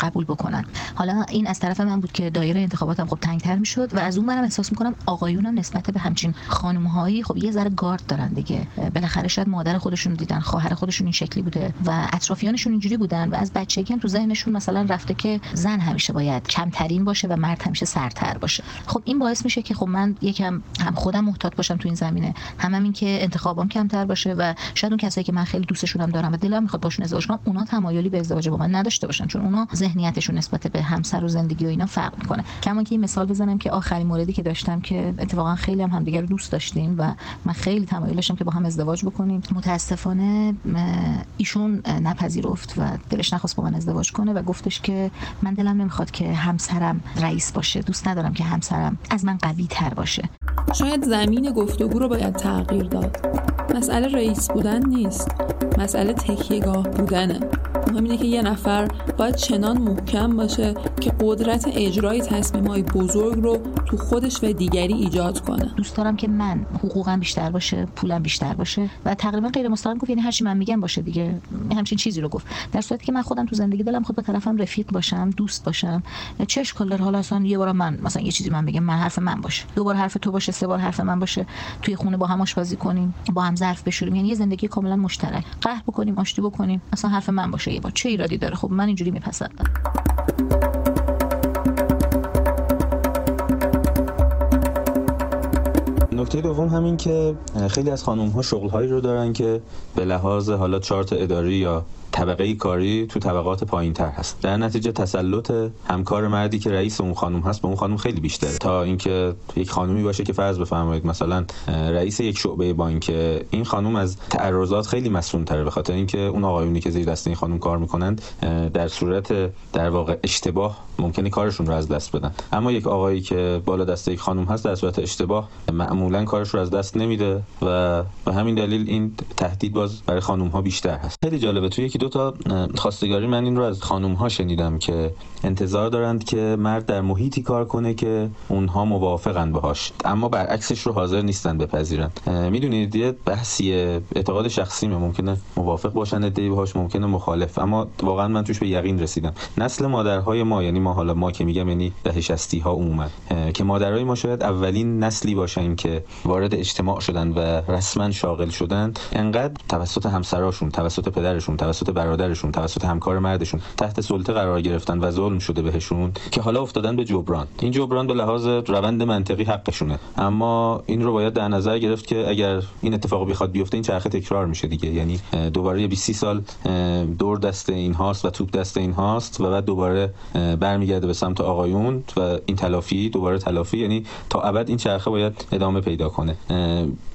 قبول بکنن. حالا این از طرف من بود که دایره انتخاباتم خب تنگتر می‌شد. و از اون منم احساس می‌کنم آقایونم نسبت به همچین خانمهایی خب یه ذره گارد دارن دیگه. بالاخره شاید مادر خودشون دیدن خواهر خودشون این شکلی بوده و اطرافیانشون اینجوری بودن و از بچگی هم تو ذهنشون مثلا رفته که زن همیشه باید کمترین باشه و مرد همیشه سرتر باشه. خب این باعث میشه که خب من یکم هم خودم محتاط باشم تو این زمینه هم, هم این که انتخابام کمتر باشه و شاید اون کسایی که من خیلی دوستشونم دارم و دلم می‌خواد باشون ازدواج کنم اونا تمایلی به ازدواج با من نداشته باشن چون اونا ذهنیتشون نسبت به همسر و زندگی و اینا فرق می‌کنه. کما که این مثال بزنم که آخرین موردی که داشتم که اتفاقا خیلی هم همدیگه رو دوست داشتیم و من خیلی تمایل داشتم که با هم ازدواج بکنیم. متاسفانه ایشون نپذیرفت و دلش نخواست با من ازدواج کنه و گفتش که من دلم نمی‌خواد که همسرم رئیس باشه. دوست ندارم که همسرم از من قوی تر باشه. شاید زمین گفتگو رو باید تغییر داد. مسئله رئیس بودن نیست. مسئله تکیهگاه بودنه. مهم اینه که یه نفر باید چنان محکم باشه که قدرت اجرای تصمیم های بزرگ رو تو خودش و دیگری ایجاد کنه. دوست دارم که من حقوقم بیشتر باشه پولم بیشتر باشه و تقریبا غیر مستقیم گفت یعنی هر چی من میگم باشه دیگه. همچین چیزی رو گفت. در صورتی که من خودم تو زندگی دلم خود به طرفم رفیق باشم دوست باشم. چه اشکال حالا اصلا یه بار من مثلا یه چیزی من بگم من حرف من باشه. دو بار حرف تو باشه سه بار حرف من باشه. توی خونه با هم آشپزی کنیم با هم ظرف بشوریم. یعنی یه زندگی کاملا مشترک. قهر بکنیم آشتی بکنیم اصلا حرف من باشه یه بار. چه ایرادی داره؟ خب من اینجوری میپسندم. نکته دوم همین که خیلی از خانم ها شغل هایی رو دارن که به لحاظ حالا چارت اداری یا طبقه کاری تو طبقات پایین تر هست. در نتیجه تسلط همکار مردی که رئیس اون خانم هست به اون خانم خیلی بیشتره. تا اینکه یک خانومی باشه که فرض بفرمایید مثلا رئیس یک شعبه بانک این خانم از تعرضات خیلی مسئول تره به خاطر اینکه اون آقایونی که زیر دست این خانم کار می‌کنند در صورت در واقع اشتباه ممکنه کارشون رو از دست بدن. اما یک آقایی که بالا دست یک خانم هست در صورت اشتباه معمولا کارش رو از دست نمیده و به همین دلیل این تهدید باز برای خانم ها بیشتر هست. خیلی جالبه تو یکی دو تا خواستگاری من این رو از خانم ها شنیدم که انتظار دارند که مرد در محیطی کار کنه که اونها موافقن باهاش. اما برعکسش رو حاضر نیستن بپذیرن می‌دونید یه بحثی اعتقاد شخصی ممکنه موافق باشن ادعی باهاش ممکنه مخالف. اما واقعا من توش به یقین رسیدم. نسل مادرهای ما یعنی ما حالا ما که میگم یعنی دهه 60 ها عموما که مادرای ما شاید اولین نسلی باشن که وارد اجتماع شدن و رسما شاغل شدن انقدر توسط همسراشون توسط پدرشون توسط برادرشون توسط همکار مردشون تحت سلطه قرار گرفتن و ظلم شده بهشون که حالا افتادن به جبران. این جبران به لحاظ روند منطقی حقشونه. اما این رو باید در نظر گرفت که اگر این اتفاق بخواد بیفته این چرخه تکرار میشه دیگه. یعنی دوباره 20 سال دور دست این هاست و توپ دست این هاست و بعد دوباره برمیگرده به سمت آقایون و این تلافی دوباره تلافی. یعنی تا ابد این چرخه باید ادامه پیدا کنه.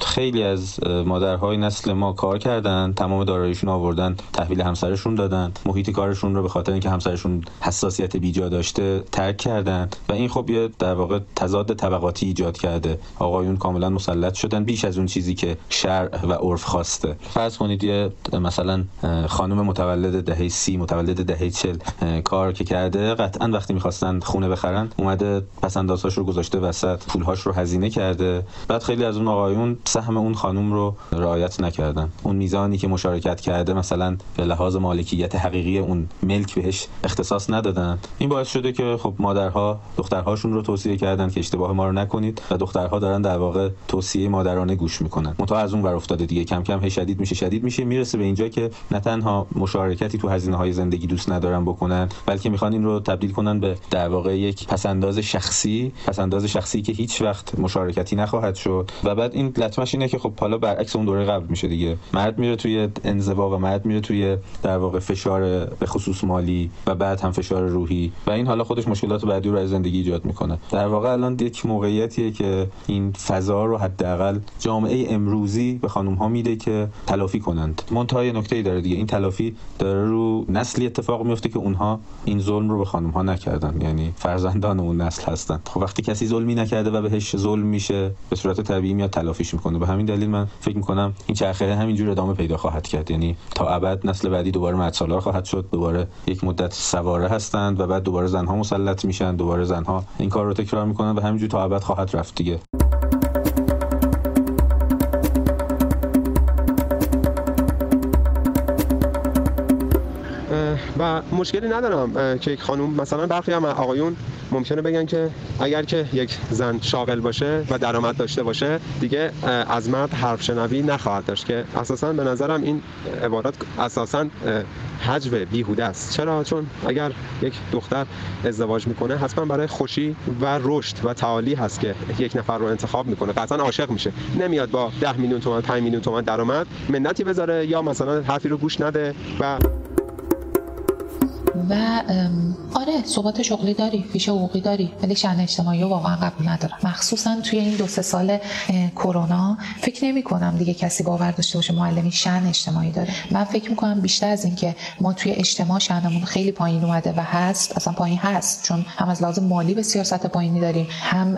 خیلی از مادرهای نسل ما کار کردن تمام داراییشون آوردن تحویل همسرشون دادن محیط کارشون رو به خاطر اینکه همسرشون حساسیت بیجا داشته ترک کردن و این خب یه در واقع تضاد طبقاتی ایجاد کرده. آقایون کاملا مسلط شدن بیش از اون چیزی که شرع و عرف خواسته. فرض کنید یه مثلا خانم متولد دهه سی متولد دهه چل کار که کرده قطعا وقتی می‌خواستن خونه بخرن اومده پس اندازهاش رو گذاشته وسط پولهاش رو هزینه کرده. بعد خیلی از اون آقایون سهم اون خانم رو رعایت نکردن. اون میزانی که مشارکت کرده مثلا به لحاظ مالکیت حقیقی اون ملک بهش اختصاص ندادن. این باعث شده که خب مادرها دخترهاشون رو توصیه کردن که اشتباه ما رو نکنید و دخترها دارن در واقع توصیه مادرانه گوش می‌کنن. متا از اون ور افتاده دیگه. کم کم هی شدید میشه شدید میشه. می‌رسه به اینجا که نه تنها مشارکتی تو هزینه های زندگی دوست ندارن بکنن بلکه می‌خوان این رو تبدیل کنن به در واقع یک پسنداز شخصی پسنداز شخصی که هیچ وقت مشارکتی نخواهد شد. و بعد این لطمش اینه که خب حالا برعکس اون دوره قبل میشه دیگه. مرد میره توی انزوا و مرد میره توی در واقع فشار به خصوص مالی و بعد هم فشار روحی. و این حالا خودش مشکلات بعدی رو از زندگی ایجاد می‌کنه. در واقع الان یک موقعیتیه که این فضا رو حداقل جامعه امروزی به خانم ها میده که تلافی کنند. منتهای نکته ای داره دیگه. این تلافی داره رو نسلی اتفاق میفته که اونها این ظلم رو به خانم ها نکردن. یعنی فرزندان اون نسل هستن. خب وقتی کسی ظلمی نکرده و بهش ظلم میشه به صورت طبیعی میاد تلافیش می‌کنه. به همین دلیل من فکر می‌کنم این چرخه همینجور ادامه پیدا خواهد کرد. یعنی تا ابد نسل بعدی دوباره مردسالار خواهد شد. دوباره یک مدت سواره و بعد دوباره زنها مسلط میشن دوباره زنها این کار رو تکرار می‌کنن و همینجور تا ابد خواهد رفت دیگه. و مشکلی ندارم که یک خانوم مثلا برخی هم آقایون ممکنه بگن که اگر که یک زن شاغل باشه و درآمد داشته باشه دیگه از مرد حرف شنوی نخواهد داشت که اساسا به نظرم این عبارات اساسا حجب بیهوده است. چرا؟ چون اگر یک دختر ازدواج می‌کنه حتما برای خوشی و رشد و تعالی هست که یک نفر رو انتخاب می‌کنه. قطعا عاشق میشه. نمیاد با 10 میلیون تومان 5 میلیون تومان درآمد منتی بذاره یا مثلا حرفی رو گوش نده و و آره صحبت شغلی داری فیش حقوقی داری ولی شأن اجتماعی رو واقعا قبول ندارم. مخصوصا توی این دو سه سال کرونا فکر نمی کنم دیگه کسی باور داشته باشه معلمی شأن اجتماعی داره. من فکر می‌کنم بیشتر از اینکه ما توی اجتماع شأنمون خیلی پایین اومده و هست اصلا پایین هست چون هم از لازم مالی بسیار سطح پایینی داریم هم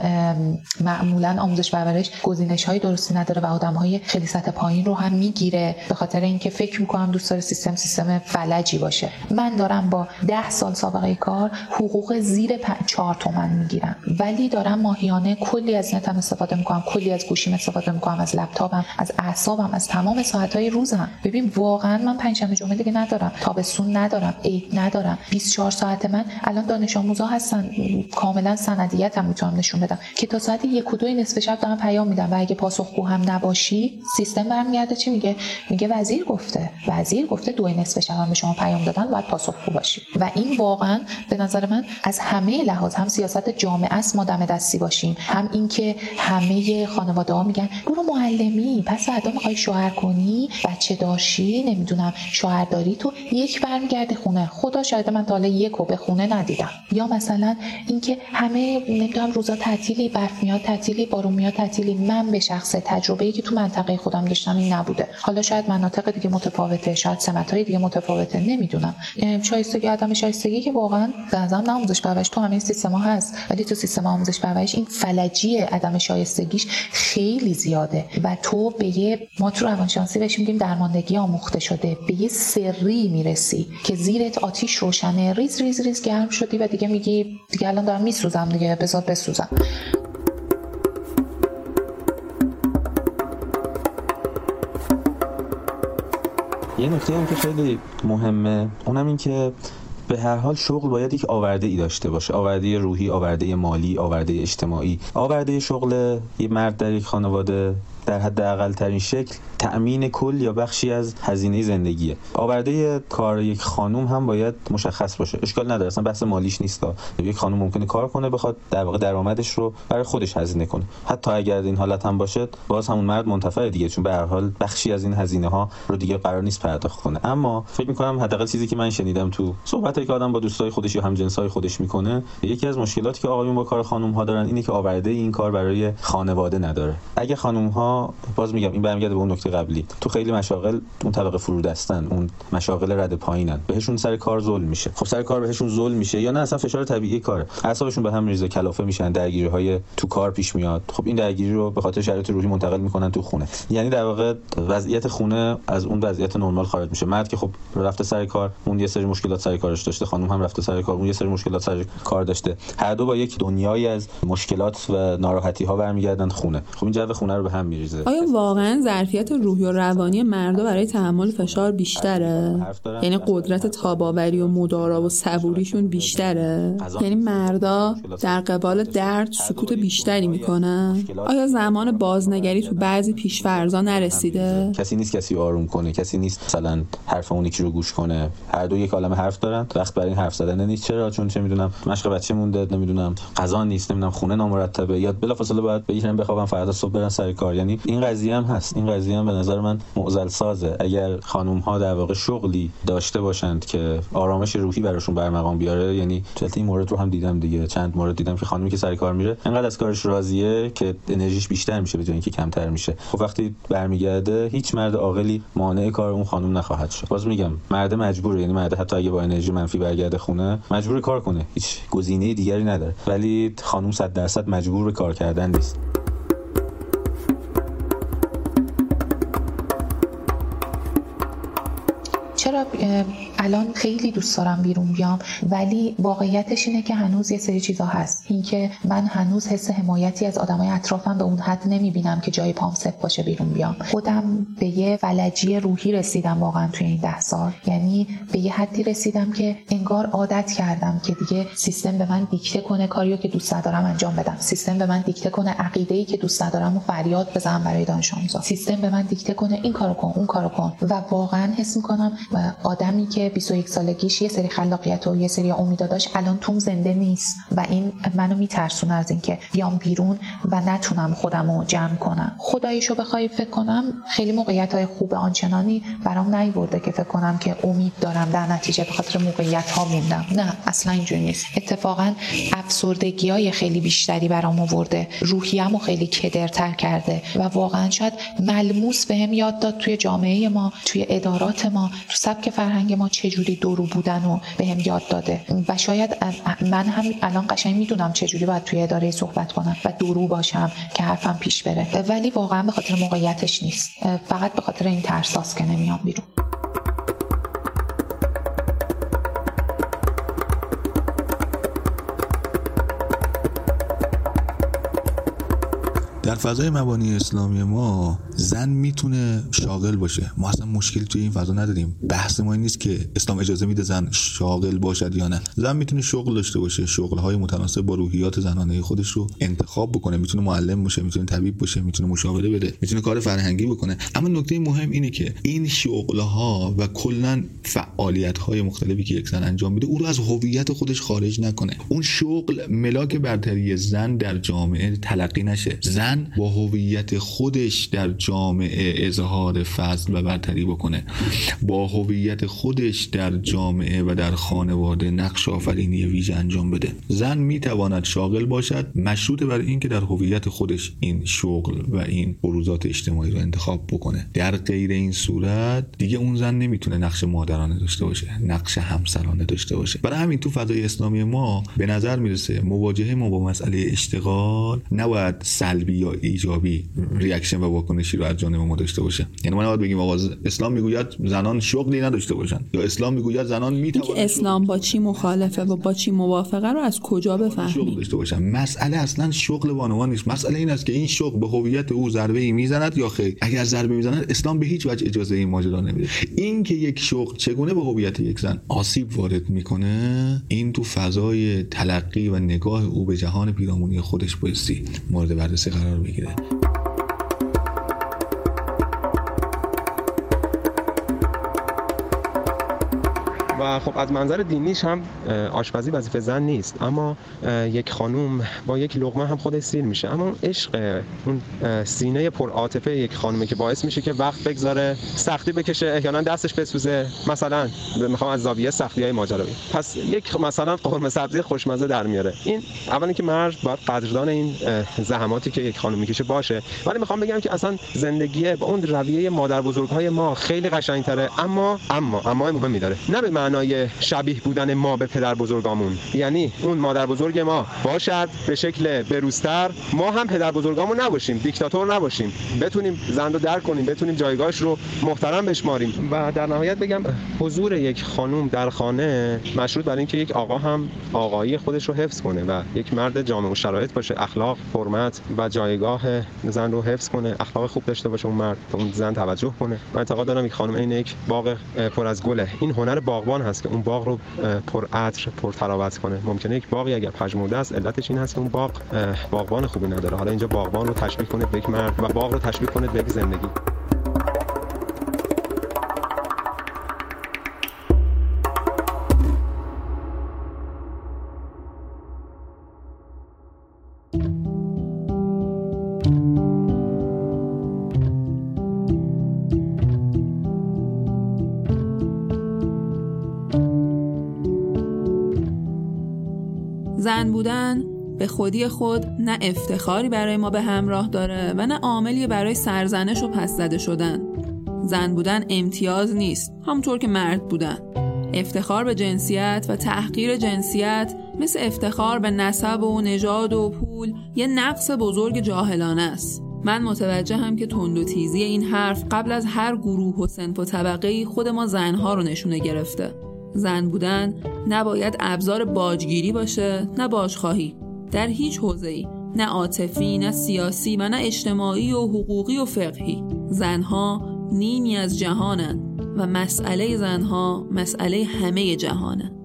معمولا آموزش پرورش گزینش های درستی نداره و آدم های خیلی سطح پایین رو هم می‌گیره. به خاطر اینکه فکر می‌کنم دوست داره سیستم سیستم فلجی باشه. من دارم با ده سال سابقه کار حقوق زیر چهار تومن می‌گیرم. ولی دارم ماهیانه کلی از نتم استفاده می‌کنم کلی از گوشیم استفاده می‌کنم از لپتاپم از اعصابم از تمام ساعت های روزم. ببین واقعا من پنجشنبه جمعه دیگه ندارم. تابستون ندارم عید ندارم. 24 ساعت من الان دانش آموزا هستن. کاملا سندیت هم می‌تونم نشون بدم. که تا ساعت یک و دو نصف شب دارم پیام میدم و اگه پاسخگو هم نباشی سیستم برمیگرده چی میگه؟ میگه وزیر گفته. وزیر گفته دو نصف شب به شما پیام دادن باید پاسخگو باشی. و این واقعا به نظر من از همه لحاظ هم سیاست جامعه است ما دم دستی باشیم. هم اینکه همه خانواده ها میگن برو معلمی پس بعدا می‌خوای شوهر کنی؟ بچه داشی؟ نمی‌دونم. شوهرداری تو یک برمیگرده خونه. خدا شاید من تا حالا یک به خونه ندیدم. یا مثلا اینکه همه نمی‌دونم روزا تعطیلی برف میاد تعطیلی بارون میاد تعطیلی. من به شخص تجربه ای که تو منطقه خودم داشتم این نبوده. حالا شاید مناطق دیگه متفاوته شاید سمت های دیگه متفاوته نمی‌دونم. شایستگی آدم شایستگی که واقعا به نظرم آموزش پرورش تو همین سیستم ها هست ولی تو سیستم آموزش پرورش این فلجی عدم شایستگیش خیلی زیاده و تو به یه ما تو روانشناسی بهش میگیم درماندگی آموخته شده به یه سری می‌رسی که زیرت آتیش روشنه ریز ریز ریز گرم شدی و دیگه میگی دیگه الان دارم میسوزم دیگه بذار بسوزم. یه نکته هم که خیلی مهمه اونم این که به هر حال شغل باید یک آورده ای داشته باشه. آورده روحی آورده مالی آورده اجتماعی. آورده شغل یه مرد در یک خانواده در حد اقل ترین شکل تأمین کل یا بخشی از هزینه زندگیه. آورده کار یک خانوم هم باید مشخص باشه. اشکال نداره اصلا بحث مالیش نیست. یک خانوم ممکنه کار کنه بخواد در واقع درآمدش رو برای خودش هزینه کنه. حتی اگر این حالت هم باشه باز همون مرد منتفع دیگه چون به هر حال بخشی از این هزینه ها رو دیگه قرار نیست پرداخت کنه. اما فکر می کنم حداقل چیزی که من شنیدم تو صحبتی که آدم با دوستای خودش یا همجنسای خودش می‌کنه یکی از مشکلاتی که آقایون با کار خانم ها دارن اینه که آورده این کار برای خانواده نداره. اگه خانم ها باز میگم این برمیگرده به اون نکته قبلی. تو خیلی مشاغل اون طبقه فرودستن اون مشاغل رد پایینن. بهشون سر کار ظلم میشه. خب سر کار بهشون ظلم میشه یا نه؟ اصلا فشار طبیعی کاره. اعصابشون به هم میریزه کلافه میشن درگیری های تو کار پیش میاد. خب این درگیری رو به خاطر شرایط روحی منتقل می‌کنن تو خونه. یعنی در واقع وضعیت خونه از اون وضعیت نرمال خارج میشه. مرد که خب رفته سر کار اون یه سری مشکلات سر کارش داشته خانم هم رفته سر کار اون یه سری مشکلات سر کار داشته. هر دو با یک دنیایی از مشکلات و ناراحتی ها برمیگردن خونه. خب این جو خونه رو به هم میریزه. آیا واقعا ظرفیت روحی و روانی مردا برای تحمل فشار بیشتره؟ یعنی قدرت تاباوری و مدارا و صبوریشون بیشتره؟ یعنی مردا در قبال درد سکوت بیشتری می‌کنن؟ آیا زمان بازنگری تو بعضی پیشفرزا نرسیده؟ کسی نیست کسی آروم کنه کسی نیست مثلا حرف اون یکی رو گوش کنه. هر دو یک عالم حرف دارن وقت برای این حرف زدن نیست. چرا؟ چون چه می‌دونم مشق بچه مونده نمی‌دونم غذا نیست نمی‌دونم خونه نامرتبه. یا بلافاصله باید بگیرن بخوابن فردا صبح برن سر کار. یعنی این قضیه هم هست. این قضیه هم به نظر من معضل سازه. اگر خانم ها در واقع شغلی داشته باشند که آرامش روحی براشون برمقام بیاره یعنی البته این مورد رو هم دیدم دیگه. چند مورد دیدم که خانمی که سر کار میره انقدر از کارش راضیه که انرژیش بیشتر میشه به جای اینکه کمتر میشه. خب وقتی برمیگرده هیچ مرد عاقلی مانع کار اون خانم نخواهد شد. باز میگم مرد مجبوره. یعنی مرد حتی اگه با انرژی منفی برگرده خونه مجبور کار کنه. هیچ گزینه دیگری نداره. ولی خانم 100 درصد مجبور کار کردن نیست. چرا الان خیلی دوست دارم بیرون بیام ولی واقعیتش اینه که هنوز یه سری چیزا هست. اینکه من هنوز حس حمایتی از آدمای اطرافم به اون حد نمی‌بینم که جای پام سپ باشه بیرون بیام. خودم به یه فلجی روحی رسیدم واقعا توی این ده سال. یعنی به یه حدی رسیدم که انگار عادت کردم که دیگه سیستم به من دیکته کنه کاریو که دوست ندارم انجام بدم. سیستم به من دیکته کنه عقیده ای که دوست ندارم و فریاد بزنم برای دانش آموزا سیستم به من دیکته کنه این کارو کن اون کارو کن. و واقعا حس می‌کنم آدمی که 21 سالگیش یه سری خلاقیت و یه سری امیدا داشت الان توم زنده نیست. و این منو میترسونه از اینکه بیام بیرون و نتونم خودم رو جمع کنم. خداییشو بخوای فکر کنم خیلی موقعیت های خوب آنچنانی برام نیورده که فکر کنم که امید دارم در نتیجه به خاطر موقعیت ها موندم. نه اصلا اینجوری نیست. اتفاقا افسردگی های خیلی بیشتری برام آورده. روحیم خیلی کدرتر کرده. و واقعا شاید ملموس به هم یاد داد توی جامعه ما توی ادارات ما تو سبک فرهنگ ما چجوری درو بودن و به هم یاد داده. و شاید من هم الان قشنگ می‌دونم چجوری باید توی اداره صحبت کنم و درو باشم که حرفم پیش بره. ولی واقعا به خاطر موقعیتش نیست. فقط به خاطر این ترساس که نمیام بیرون. در فضای مبانی اسلامی ما زن می‌تونه شاغل باشه. ما اصلا مشکلی توی این فضا نداریم. بحث ما این نیست که اسلام اجازه میده زن شاغل باشد یا نه. زن می‌تونه شغل داشته باشه شغل های متناسب با روحیات زنانه خودش رو انتخاب بکنه. می‌تونه معلم باشه می‌تونه طبیب باشه می‌تونه مشاوره بده می‌تونه کار فرهنگی بکنه. اما نکته مهم اینه که این شغل ها و کلا فعالیت های مختلفی که یک زن انجام میده او رو از هویت خودش خارج نکنه. اون شغل ملاک برتری زن در جامعه تلقی نشه. زن با هویت خودش در جامعه اظهار فضل و برتری بکنه. با هویت خودش در جامعه و در خانواده نقش آفرینی ویژه انجام بده. زن می‌تواند شاغل باشد مشروط بر اینکه در هویت خودش این شغل و این بروزات اجتماعی رو انتخاب بکنه. در غیر این صورت دیگه اون زن نمی‌تونه نقش مادرانه داشته باشه نقش همسرانه داشته باشه. برای همین تو فضای اسلامی ما به نظر می‌رسه مواجهه ما با مسئله اشتغال نباید سلبی یا ایجابی reaction و واکنشی رو از جانب ما داشته باشه. یعنی ما نباید بگیم آقا اسلام می‌گوید زنان شغلی نداشته باشن. یا اسلام می‌گوید زنان می‌توانند اسلام با چی مخالفه و با چی موافقه رو از کجا بفهمیم؟ داشته باشن؟ مسئله اصلا شغل بانوان نیست. مسئله این است که این شغل به هویت او ضربه ای می‌زند یا خیر؟ اگر ضربه می‌زند اسلام به هیچ وجه اجازه این ماجرا نمیده. این که یک شغل چگونه به هویت یک زن آسیب وارد می‌کنه این تو فضای تلقی و نگاه او به جهان پیرامونی خودش بایستی مورد بررسی قرار بگیره خب از منظر دینیش هم آشپزی وظیفه زن نیست اما یک خانوم با یک لقمه هم خودش سیر میشه. اما عشق اون سینه پرعاطفه یک خانومه که باعث میشه که وقت بگذاره سختی بکشه احیانا دستش بسوزه. مثلا می‌خوام از زاویه سختی های ماجراوی پس یک مثلا قرمه سبزی خوشمزه در میاره. این اولا که مرد باید قدردان این زحماتی که یک خانم می‌کشه باشه. ولی می‌خوام بگم که اصلا زندگی با اون رویه مادر بزرگهای ما خیلی قشنگتره. اما اما اما مهمی داره. نه به معنای شبیه بودن ما به پدر بزرگامون. یعنی اون مادر بزرگ ما باشد به شکل بروزتر ما هم پدر بزرگامون نباشیم دیکتاتور نباشیم. بتونیم زن رو درک کنیم بتونیم جایگاهش رو محترم بشماریم. و در نهایت بگم حضور یک خانوم در خانه مشروط بر اینکه یک آقا هم آقایی خودش رو حفظ کنه و یک مرد جامع و شرایط باشه اخلاق حرمت و جایگاه زن رو حفظ کنه اخلاق خوب داشته باشه اون مرد اون زن توجه کنه. من اعتقاد دارم یک خانم این یک باغ پر از گله. این هنر باغبان هست. که اون باغ رو پر عطر پر تراوت کنه. ممکنه یک باقی اگر پژمرده است علتش این هست که اون باغ باغبان خوبی نداره. حالا اینجا باغبان رو تشبیه کنه به یک مرد و باغ رو تشبیه کنه به یک زندگی. بودن به خودی خود نه افتخاری برای ما به همراه داره و نه عاملی برای سرزنش و پس زده شدن. زن بودن امتیاز نیست همونطور که مرد بودن. افتخار به جنسیت و تحقیر جنسیت مثل افتخار به نسب و نژاد و پول یه نقص بزرگ جاهلانه است. من متوجه هم که تند و تیزی این حرف قبل از هر گروه و سنف و طبقه خود ما زنها رو نشونه گرفته. زن بودن نباید ابزار باجگیری باشه نه باجخواهی در هیچ حوزه‌ای نه عاطفی نه سیاسی و نه اجتماعی و حقوقی و فقهی. زنها نیمی از جهانن و مسئله زنها مسئله همه جهانه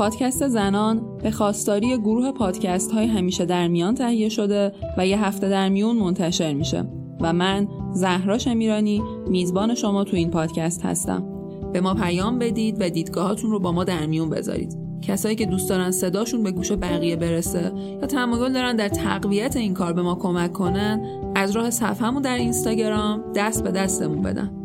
پادکست زنان به خواستاری گروه پادکست های همیشه در میان تهیه شده و یه هفته در میون منتشر میشه و من زهرا شمیرانی میزبان شما تو این پادکست هستم. به ما پیام بدید و دیدگاهاتون رو با ما در میون بذارید. کسایی که دوست دارن صداشون به گوش بقیه برسه یا تمایل دارن در تقویت این کار به ما کمک کنن از راه صفحهمون در اینستاگرام دست به دستمون بدن.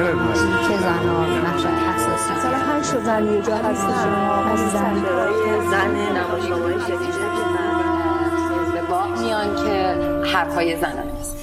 چه زنان نقش حساسی سال هشت زن یه جا هستن عزیزم زن نمایش که به باغ میان که حرفای زنان است